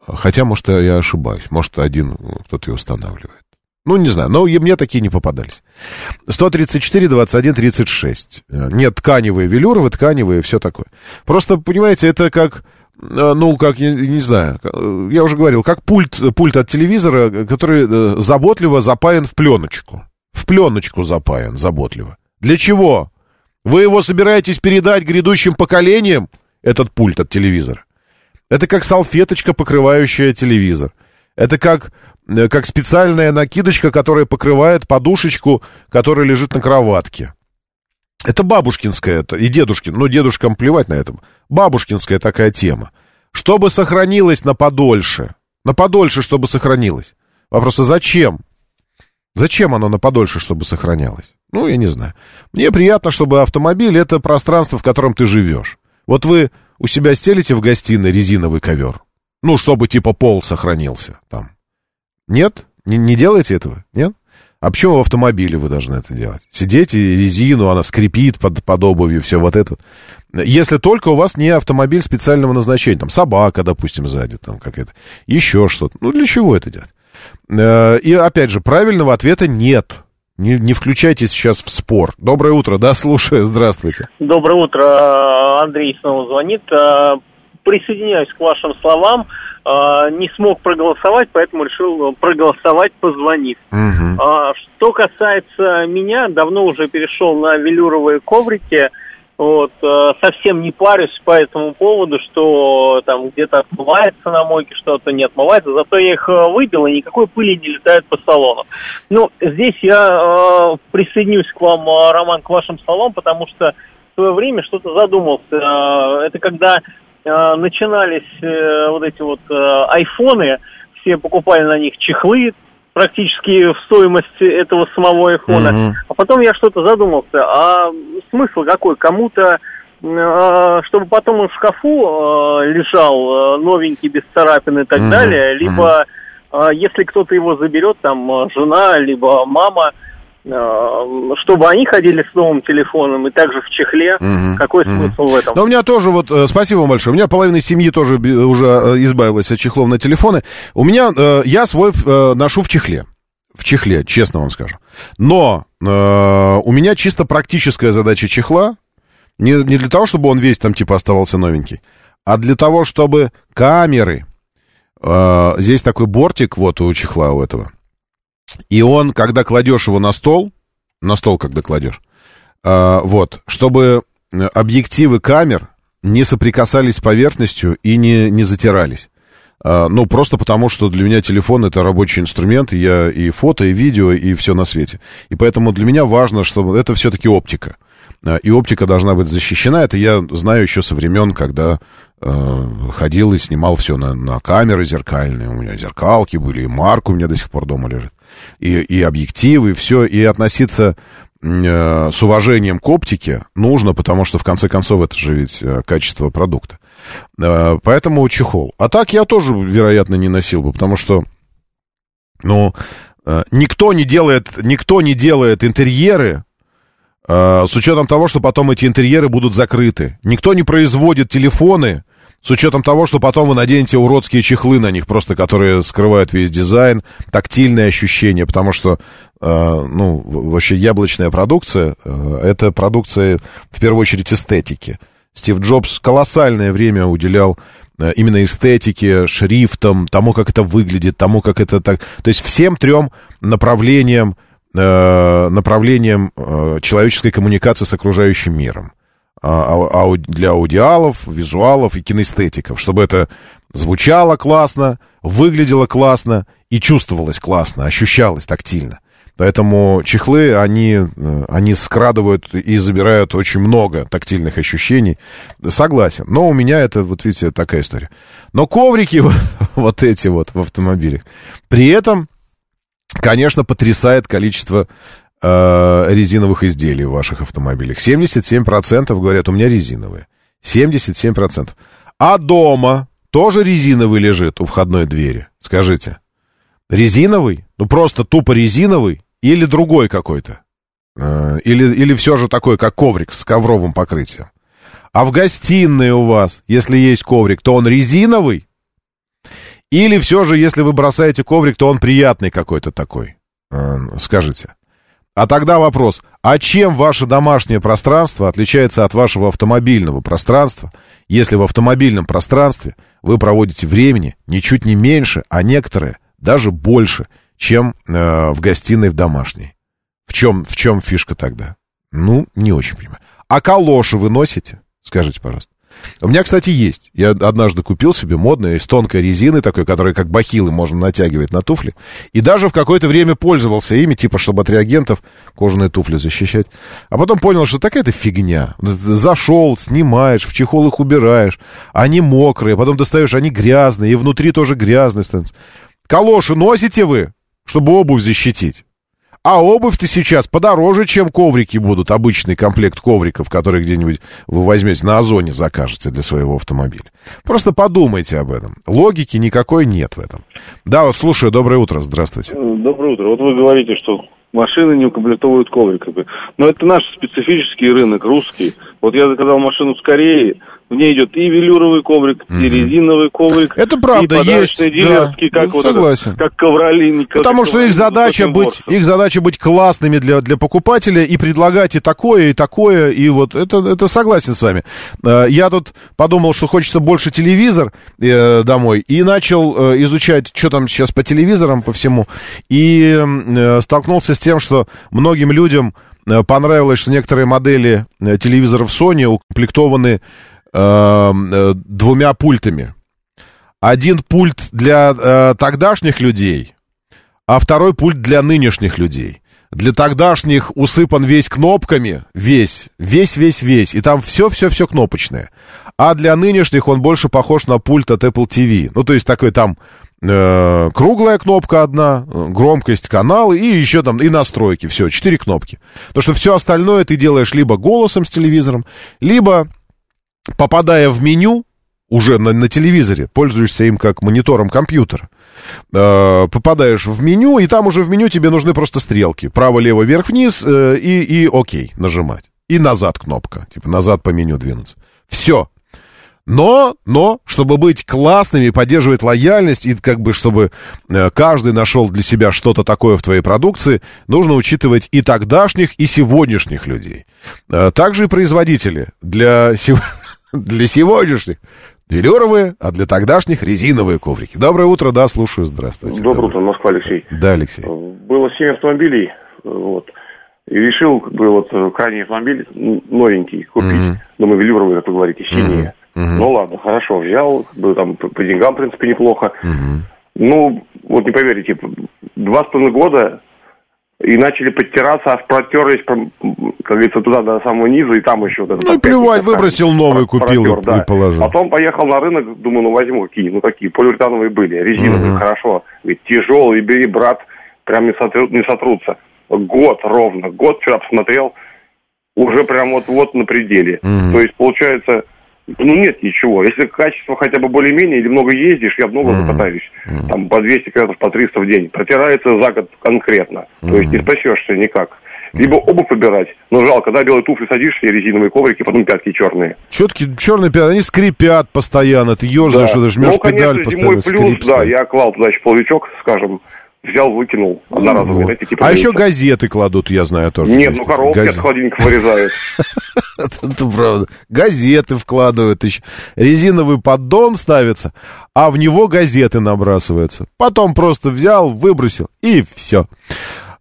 Хотя, может, я ошибаюсь. Может, один кто-то и устанавливает. Ну, не знаю, но мне такие не попадались. 134, 21, 36. Э, Нет, тканевые, велюровые, тканевые, все такое. Просто, понимаете, это как, э, ну, как, не, не знаю, э, я уже говорил, как пульт, пульт от телевизора, э, который э, заботливо запаян в пленочку. Пленочку запаян заботливо. Для чего? Вы его собираетесь передать грядущим поколениям, этот пульт от телевизора? Это как салфеточка, покрывающая телевизор. Это как, э, как специальная накидочка, которая покрывает подушечку, которая лежит на кроватке. Это бабушкинская, это и дедушкин, ну, дедушкам плевать на это. Бабушкинская такая тема. Чтобы сохранилось на подольше. На подольше, чтобы сохранилось. Вопрос, а зачем? Зачем оно на подольше, чтобы сохранялось? Ну, я не знаю. Мне приятно, чтобы автомобиль — это пространство, в котором ты живешь. Вот вы у себя стелите в гостиной резиновый ковер. Ну, чтобы типа пол сохранился там. Нет? Не, не делаете этого? Нет? А почему в автомобиле вы должны это делать? Сидите, резину, она скрипит под, под обувью, все вот это. Если только у вас не автомобиль специального назначения, там собака, допустим, сзади, там какая-то, еще что-то. Ну, для чего это делать? Э, И опять же, правильного ответа нет. Не, не включайтесь сейчас в спор. Доброе утро, да, слушаю, здравствуйте. Доброе утро, Андрей снова звонит. А, Присоединяюсь к вашим словам. А, Не смог проголосовать, поэтому решил проголосовать, позвонив. А, Что касается меня, давно уже перешел на велюровые коврики. Вот, э, совсем не парюсь по этому поводу, что там где-то отмывается на мойке, что-то не отмывается. Зато я их э, выбил, и никакой пыли не летает по салону. Ну, здесь я э, присоединюсь к вам, э, Роман, к вашим словам, потому что в свое время что-то задумался. Это когда начинались вот эти вот айфоны, все покупали на них чехлы, практически в стоимость этого самого айфона. А потом я что-то задумался, а смысл какой? Кому-то, э, чтобы потом он в шкафу э, лежал э, новенький, без царапин и так Мгм, далее, либо если кто-то его заберет, там жена, либо мама, чтобы они ходили с новым телефоном и также в чехле. Мгм, Какой мгм. смысл в этом? Но у меня тоже вот, э, спасибо вам большое, у меня половина семьи тоже би- уже э, избавилась от чехлов на телефоны. У меня, э, я свой э, ношу в чехле. В чехле, честно вам скажу. Но э, у меня чисто практическая задача чехла, не, не для того, чтобы он весь там типа оставался новенький, а для того, чтобы камеры, э, здесь такой бортик вот у чехла у этого, и он, когда кладешь его на стол, на стол, когда кладешь, А, вот, чтобы э, объективы камер не соприкасались с поверхностью и не, не затирались. А, ну, просто потому, что для меня телефон это рабочий инструмент, я и фото, и видео, и все на свете. И поэтому для меня важно, чтобы это все-таки оптика. А, И оптика должна быть защищена. Это я знаю еще со времен, когда э, ходил и снимал все на, на камеры зеркальные. У меня зеркалки были, и марк у меня до сих пор дома лежит. И, и объективы, и все. И относиться э, с уважением к оптике нужно, потому что, в конце концов, это же ведь э, качество продукта. Э, поэтому чехол. А так я тоже, вероятно, не носил бы, потому что, ну, никто не делает, никто не делает интерьеры с учетом того, что потом эти интерьеры будут закрыты. Никто не производит телефоны с учетом того, что потом вы наденете уродские чехлы на них, просто которые скрывают весь дизайн, тактильные ощущения, потому что, э, ну, вообще яблочная продукция, э, это продукция, в первую очередь, эстетики. Стив Джобс колоссальное время уделял э, именно эстетике, шрифтам, тому, как это выглядит, тому, как это так... То есть всем трем направлениям, э, направлениям э, человеческой коммуникации с окружающим миром. А- для аудиалов, визуалов и кинестетиков, чтобы это звучало классно, выглядело классно и чувствовалось классно, ощущалось тактильно. Поэтому чехлы, они, э, они скрадывают и забирают очень много тактильных ощущений. Согласен. Но у меня это, вот видите, такая история. Но коврики вот эти вот в автомобилях. При этом, конечно, потрясает количество э, резиновых изделий в ваших автомобилях. 77% говорят, у меня резиновые. 77%. А дома тоже резиновый лежит у входной двери? Скажите. Резиновый? Ну, просто тупо резиновый? Или другой какой-то? Э, Или, или все же такой, как коврик с ковровым покрытием? А в гостиной у вас, если есть коврик, то он резиновый? Или все же, если вы бросаете коврик, то он приятный какой-то такой? Э, Скажите. А тогда вопрос, а чем ваше домашнее пространство отличается от вашего автомобильного пространства, если в автомобильном пространстве вы проводите времени ничуть не меньше, а некоторые даже больше, чем э, в гостиной в домашней? В чем, в чем фишка тогда? Ну, не очень понимаю. А калоши вы носите? Скажите, пожалуйста. У меня, кстати, есть. Я однажды купил себе модные из тонкой резины, такой, которая как бахилы можно натягивать на туфли. И даже в какое-то время пользовался ими, типа, чтобы от реагентов кожаные туфли защищать. А потом понял, что такая-то фигня. Зашел, снимаешь, в чехол их убираешь. Они мокрые, потом достаешь, они грязные, и внутри тоже грязные становятся. Калоши носите вы, чтобы обувь защитить? А обувь-то сейчас подороже, чем коврики будут. Обычный комплект ковриков, который где-нибудь вы возьмете на Озоне, закажете для своего автомобиля. Просто подумайте об этом. Логики никакой нет в этом. Да, вот слушаю, доброе утро, здравствуйте. Доброе утро. Вот вы говорите, что машины не укомплектовывают ковриками. Но это наш специфический рынок, русский. Вот я заказал машину с Кореи, в ней идет и велюровый коврик, и резиновый коврик. Это правда, и есть, дилерские, да. как Ну, вот согласен. это, как ковролин. Потому что их задача быть, их задача быть классными для, для покупателя и предлагать и такое, и такое, и вот это, это согласен с вами. Э, Я тут подумал, что хочется больше телевизор э, домой, и начал э, изучать, что там сейчас по телевизорам, по всему, и столкнулся с тем, что многим людям понравилось, что некоторые модели телевизоров Sony укомплектованы э, э, двумя пультами. Один пульт для э, тогдашних людей, а второй пульт для нынешних людей. Для тогдашних усыпан весь кнопками, весь, весь, весь, весь, и там все-все-все кнопочное. А для нынешних он больше похож на пульт от Apple TV. Ну, то есть такой там э, круглая кнопка одна, э, громкость канала и еще там и настройки. Все, четыре кнопки. Потому что все остальное ты делаешь либо голосом с телевизором, либо попадая в меню, уже на, на телевизоре, пользуешься им как монитором компьютера, э, попадаешь в меню, и там уже в меню тебе нужны просто стрелки. Право, лево, вверх, вниз, э, и, и окей, нажимать. И назад кнопка, типа назад по меню двинуться. Все. Но, но, чтобы быть классными, поддерживать лояльность, и как бы, чтобы э, каждый нашел для себя что-то такое в твоей продукции, нужно учитывать и тогдашних, и сегодняшних людей. Э, также и производители. Для, сего- для сегодняшних велюровые, а для тогдашних резиновые коврики. Доброе утро, да, слушаю, здравствуйте. Доброе утро, Москва, Алексей. Да, Алексей. Было семь автомобилей, вот. И решил, как бы, вот, э, крайний автомобиль, новенький, купить. Думаю, велюровый, как вы говорите, синие. Ну, ладно, хорошо, взял, как бы, там, по, по деньгам, в принципе, неплохо. Ну, вот не поверите, два с половиной года и начали подтираться, аж протерлись, как говорится, туда до самого низа, и там еще вот это Ну и плевать, выбросил новый, купил и- да. и положил. Потом поехал на рынок, думаю, ну возьму какие, ну какие, полиуретановые были, резиновые, Мгм. хорошо. Говорит, тяжелые, бери, брат, прям не, сотру- не сотрутся. Год ровно, год вчера посмотрел, уже прям вот-вот на пределе. Мгм. То есть, получается, ну нет ничего. Если качество хотя бы более-менее, или много ездишь, я много закатаюсь. Там по 200 километров, по 300 в день. Протирается за год конкретно. То есть не спасешься никак. Либо обувь выбирать, но жалко, когда белые туфли садишься резиновые коврики, потом пятки черные. Четкие черные пятна, они скрипят постоянно, ты ежишь, Да. жмешь ну, конечно, педаль постоянно, плюс, скрип да, стоит. я клал еще половичок, скажем, взял, выкинул, одноразовый, Вот. знаете, типа А еще газеты кладут, я знаю тоже. Нет, ну коробки Газеты. от холодильника вырезают. Это правда. Газеты вкладывают еще. Резиновый поддон ставится, а в него газеты набрасываются. Потом просто взял, выбросил, и все.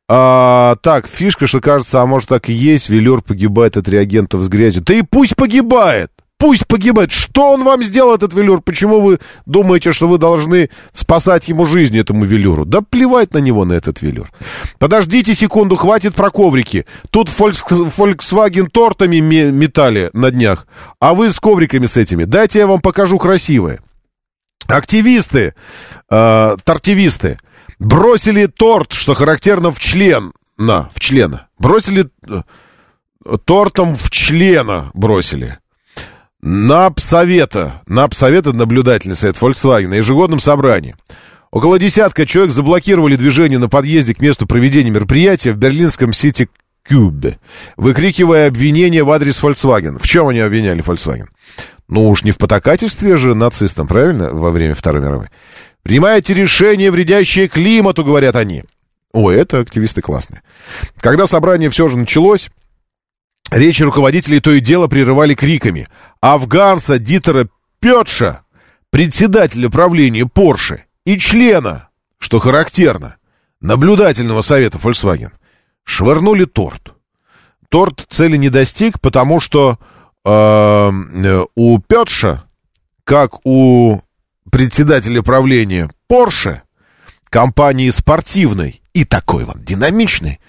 А, так, фишка, что кажется, а может так и есть, велюр погибает от реагентов с грязью. Да и пусть погибает! Пусть погибает. Что он вам сделал, этот велюр? Почему вы думаете, что вы должны спасать ему жизнь, этому велюру? Да плевать на него, на этот велюр. Подождите секунду, хватит про коврики. Тут Volks- Volkswagen тортами ме- метали на днях, а вы с ковриками с этими. Дайте я вам покажу красивые. Активисты, э, тортивисты, бросили торт, что характерно в член, на, в члена. Бросили э, тортом в члена бросили. На Псовета, на Псовета наблюдательный совет Volkswagen на ежегодном собрании. Около десятка человек заблокировали движение на подъезде к месту проведения мероприятия в берлинском Сити Кюбе, выкрикивая обвинения в адрес Volkswagen. В чем они обвиняли Volkswagen? Ну уж не в потакательстве же нацистам, правильно, во время Второй мировой. Принимаете решения, вредящие климату, говорят они. Ой, это активисты классные. Когда собрание все же началось, речи руководителей то и дело прерывали криками. Афганца Дитера Петша, председателя правления Порше и члена, что характерно, наблюдательного совета Volkswagen, швырнули торт. Торт цели не достиг, потому что э, у Петша, как у председателя правления Porsche, компании спортивной и такой вот динамичной,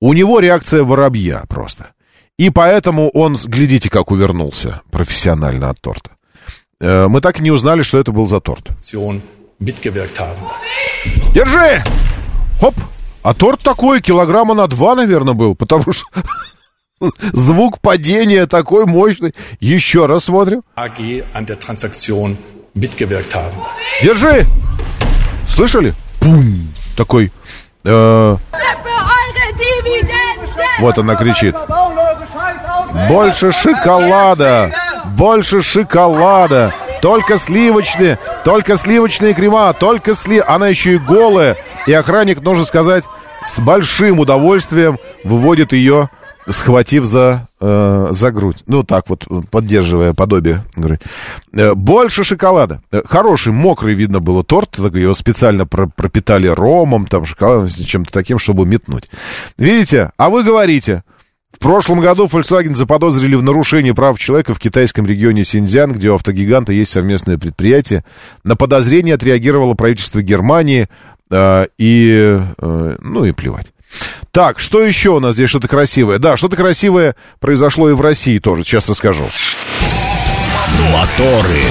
у него реакция воробья просто. И поэтому он, глядите, как увернулся профессионально от торта. Э, Мы так и не узнали, что это был за торт. Держи! Хоп! А торт такой, килограмма на два, наверное, был, потому что звук падения такой мощный. Еще раз смотрим. Держи! Слышали? Пум! Такой... э, вот она кричит. Больше шоколада! Больше шоколада! Только сливочные, только сливочные крема, только сли... Она еще и голая. И охранник, нужно сказать, с большим удовольствием выводит ее, схватив за, э, за грудь. Ну, так вот, поддерживая подобие. Э, Больше шоколада. Э, Хороший, мокрый, видно было торт. Его специально про- пропитали ромом, там, шоколадом, чем-то таким, чтобы метнуть. Видите? А вы говорите... В прошлом году Volkswagen заподозрили в нарушении прав человека в китайском регионе Синьцзян, где у автогиганта есть совместное предприятие. На подозрение отреагировало правительство Германии э, и... э, ну и плевать. Так, что еще у нас здесь что-то красивое? Да, что-то красивое произошло и в России тоже, сейчас расскажу. Моторы.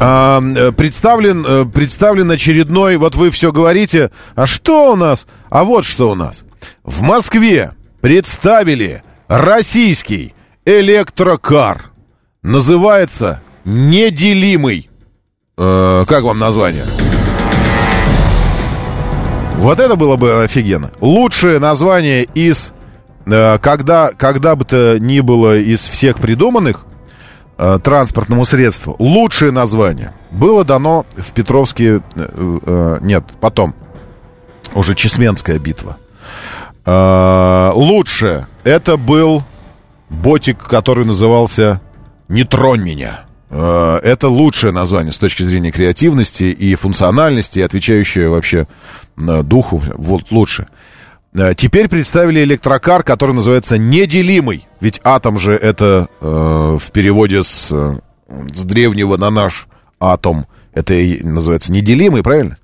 А, э, представлен, э, представлен очередной, вот вы все говорите, а что у нас? А вот что у нас. В Москве представили российский электрокар. Называется «Неделимый». Э, как вам название? Вот это было бы офигенно. Лучшее название из... э, когда, когда бы то ни было из всех придуманных, э, транспортному средству. Лучшее название было дано в Петровске... э, э, нет, потом. Уже Чесменская битва. Э, лучшее. Это был ботик, который назывался «Не тронь меня». Э, Это лучшее название с точки зрения креативности и функциональности, отвечающее вообще э, духу. Вот лучше. Теперь представили электрокар, который называется неделимый. Ведь атом же это э, в переводе с, с древнего на наш атом. Это и называется неделимый, правильно?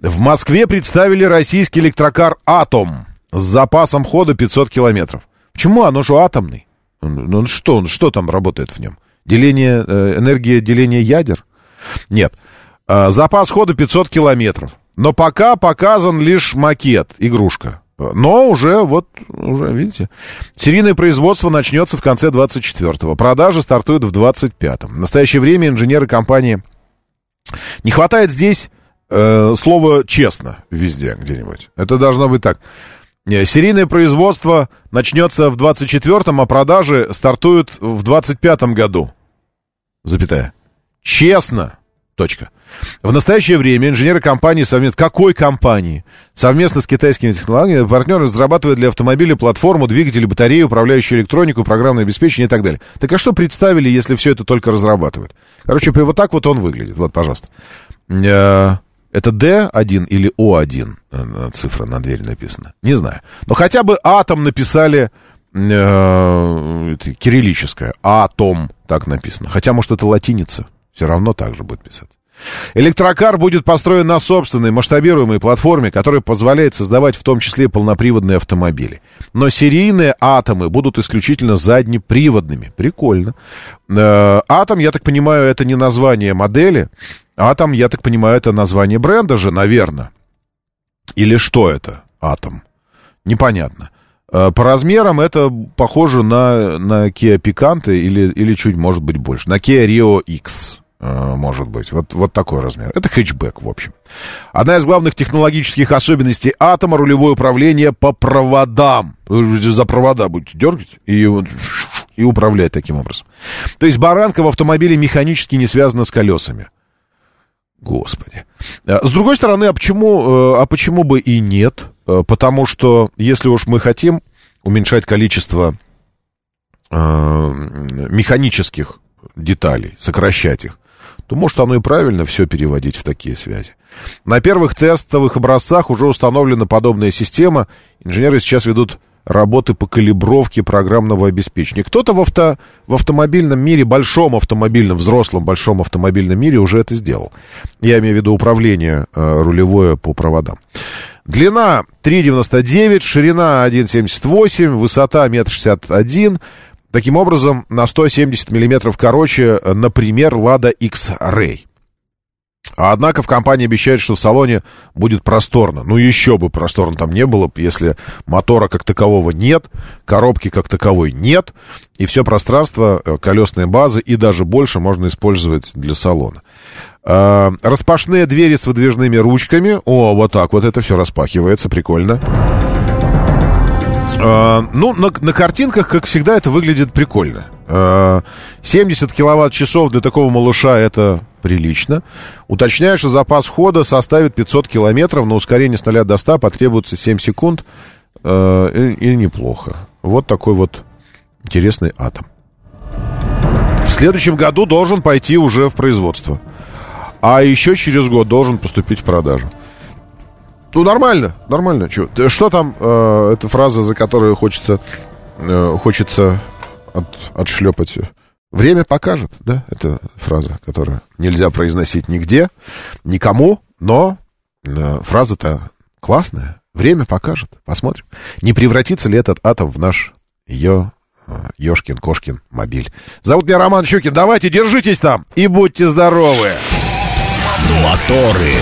В Москве представили российский электрокар «Атом» с запасом хода 500 километров. Почему? Оно же атомный. Ну что, он- что там работает в нем? Деление, э, энергия деления ядер? Нет. Э, Запас хода 500 километров. Но пока показан лишь макет, игрушка. Но уже, вот, уже, видите, серийное производство начнется в конце 24-го. Продажи стартуют в 25-м. В настоящее время инженеры компании... Не хватает здесь э, слова «честно» везде где-нибудь. Это должно быть так. Э, Серийное производство начнется в 24-м, а продажи стартуют в 25-м году. Запятая. Честно. Точка. В настоящее время инженеры компании совместно... Какой компании? Совместно с китайскими технологиями партнеры разрабатывают для автомобиля платформу, двигатели, батареи, управляющую электронику, программное обеспечение и так далее. Так а что представили, если все это только разрабатывают? Короче, вот так вот он выглядит. Вот, пожалуйста. Э, Это D1 или O1 э, цифра на двери написана? Не знаю. Но хотя бы атом написали э, кириллическое. Атом так написано. Хотя, может, это латиница. Все равно так же будет писаться. Электрокар будет построен на собственной масштабируемой платформе, которая позволяет создавать в том числе полноприводные автомобили. Но серийные атомы будут исключительно заднеприводными. Прикольно. Э, Атом, я так понимаю, это не название модели. Атом, я так понимаю, это название бренда же, наверное. Или что это? Атом. Непонятно. Э, По размерам это похоже на, на Kia Picanto или, или чуть, может быть, больше. На Kia Rio X, может быть. Вот, вот такой размер. Это хэтчбэк, в общем. Одна из главных технологических особенностей атома — рулевое управление по проводам. За провода будете дергать и, и управлять таким образом. То есть баранка в автомобиле механически не связана с колесами. Господи. Э, С другой стороны, а почему, э, а почему бы и нет? Э, Потому что, если уж мы хотим уменьшать количество э, механических деталей, сокращать их, то может оно и правильно все переводить в такие связи. На первых тестовых образцах уже установлена подобная система. Инженеры сейчас ведут работы по калибровке программного обеспечения. Кто-то в, авто, в автомобильном мире, большом автомобильном, взрослом большом автомобильном мире уже это сделал. Я имею в виду управление э, рулевое по проводам. Длина 3,99, ширина 1,78, высота 1,61 Таким образом, на 170 миллиметров короче, например, Lada X-Ray. Однако в компании обещают, что в салоне будет просторно. Ну, еще бы просторно там не было, если мотора как такового нет, коробки как таковой нет, и все пространство, э, колесные базы и даже больше можно использовать для салона. Э, Распашные двери с выдвижными ручками. О, вот так вот это все распахивается, прикольно. Э, Ну, на, на картинках, как всегда, это выглядит прикольно. Э, 70 киловатт-часов для такого малыша это прилично. Уточняю, что запас хода составит 500 километров, на ускорение с 0 до 100 потребуется 7 секунд. Э, И, и неплохо. Вот такой вот интересный атом. В следующем году должен пойти уже в производство. А еще через год должен поступить в продажу. Ну, нормально, нормально. Чё? Что там, э, эта фраза, за которую хочется, э, хочется от, отшлепать? Время покажет, да? Это фраза, которую нельзя произносить нигде, никому, но э, фраза-то классная. Время покажет. Посмотрим. Не превратится ли этот атом в наш ее Ешкин, Кошкин, мобиль. Зовут меня Роман Щукин. Давайте, держитесь там и будьте здоровы. Моторы.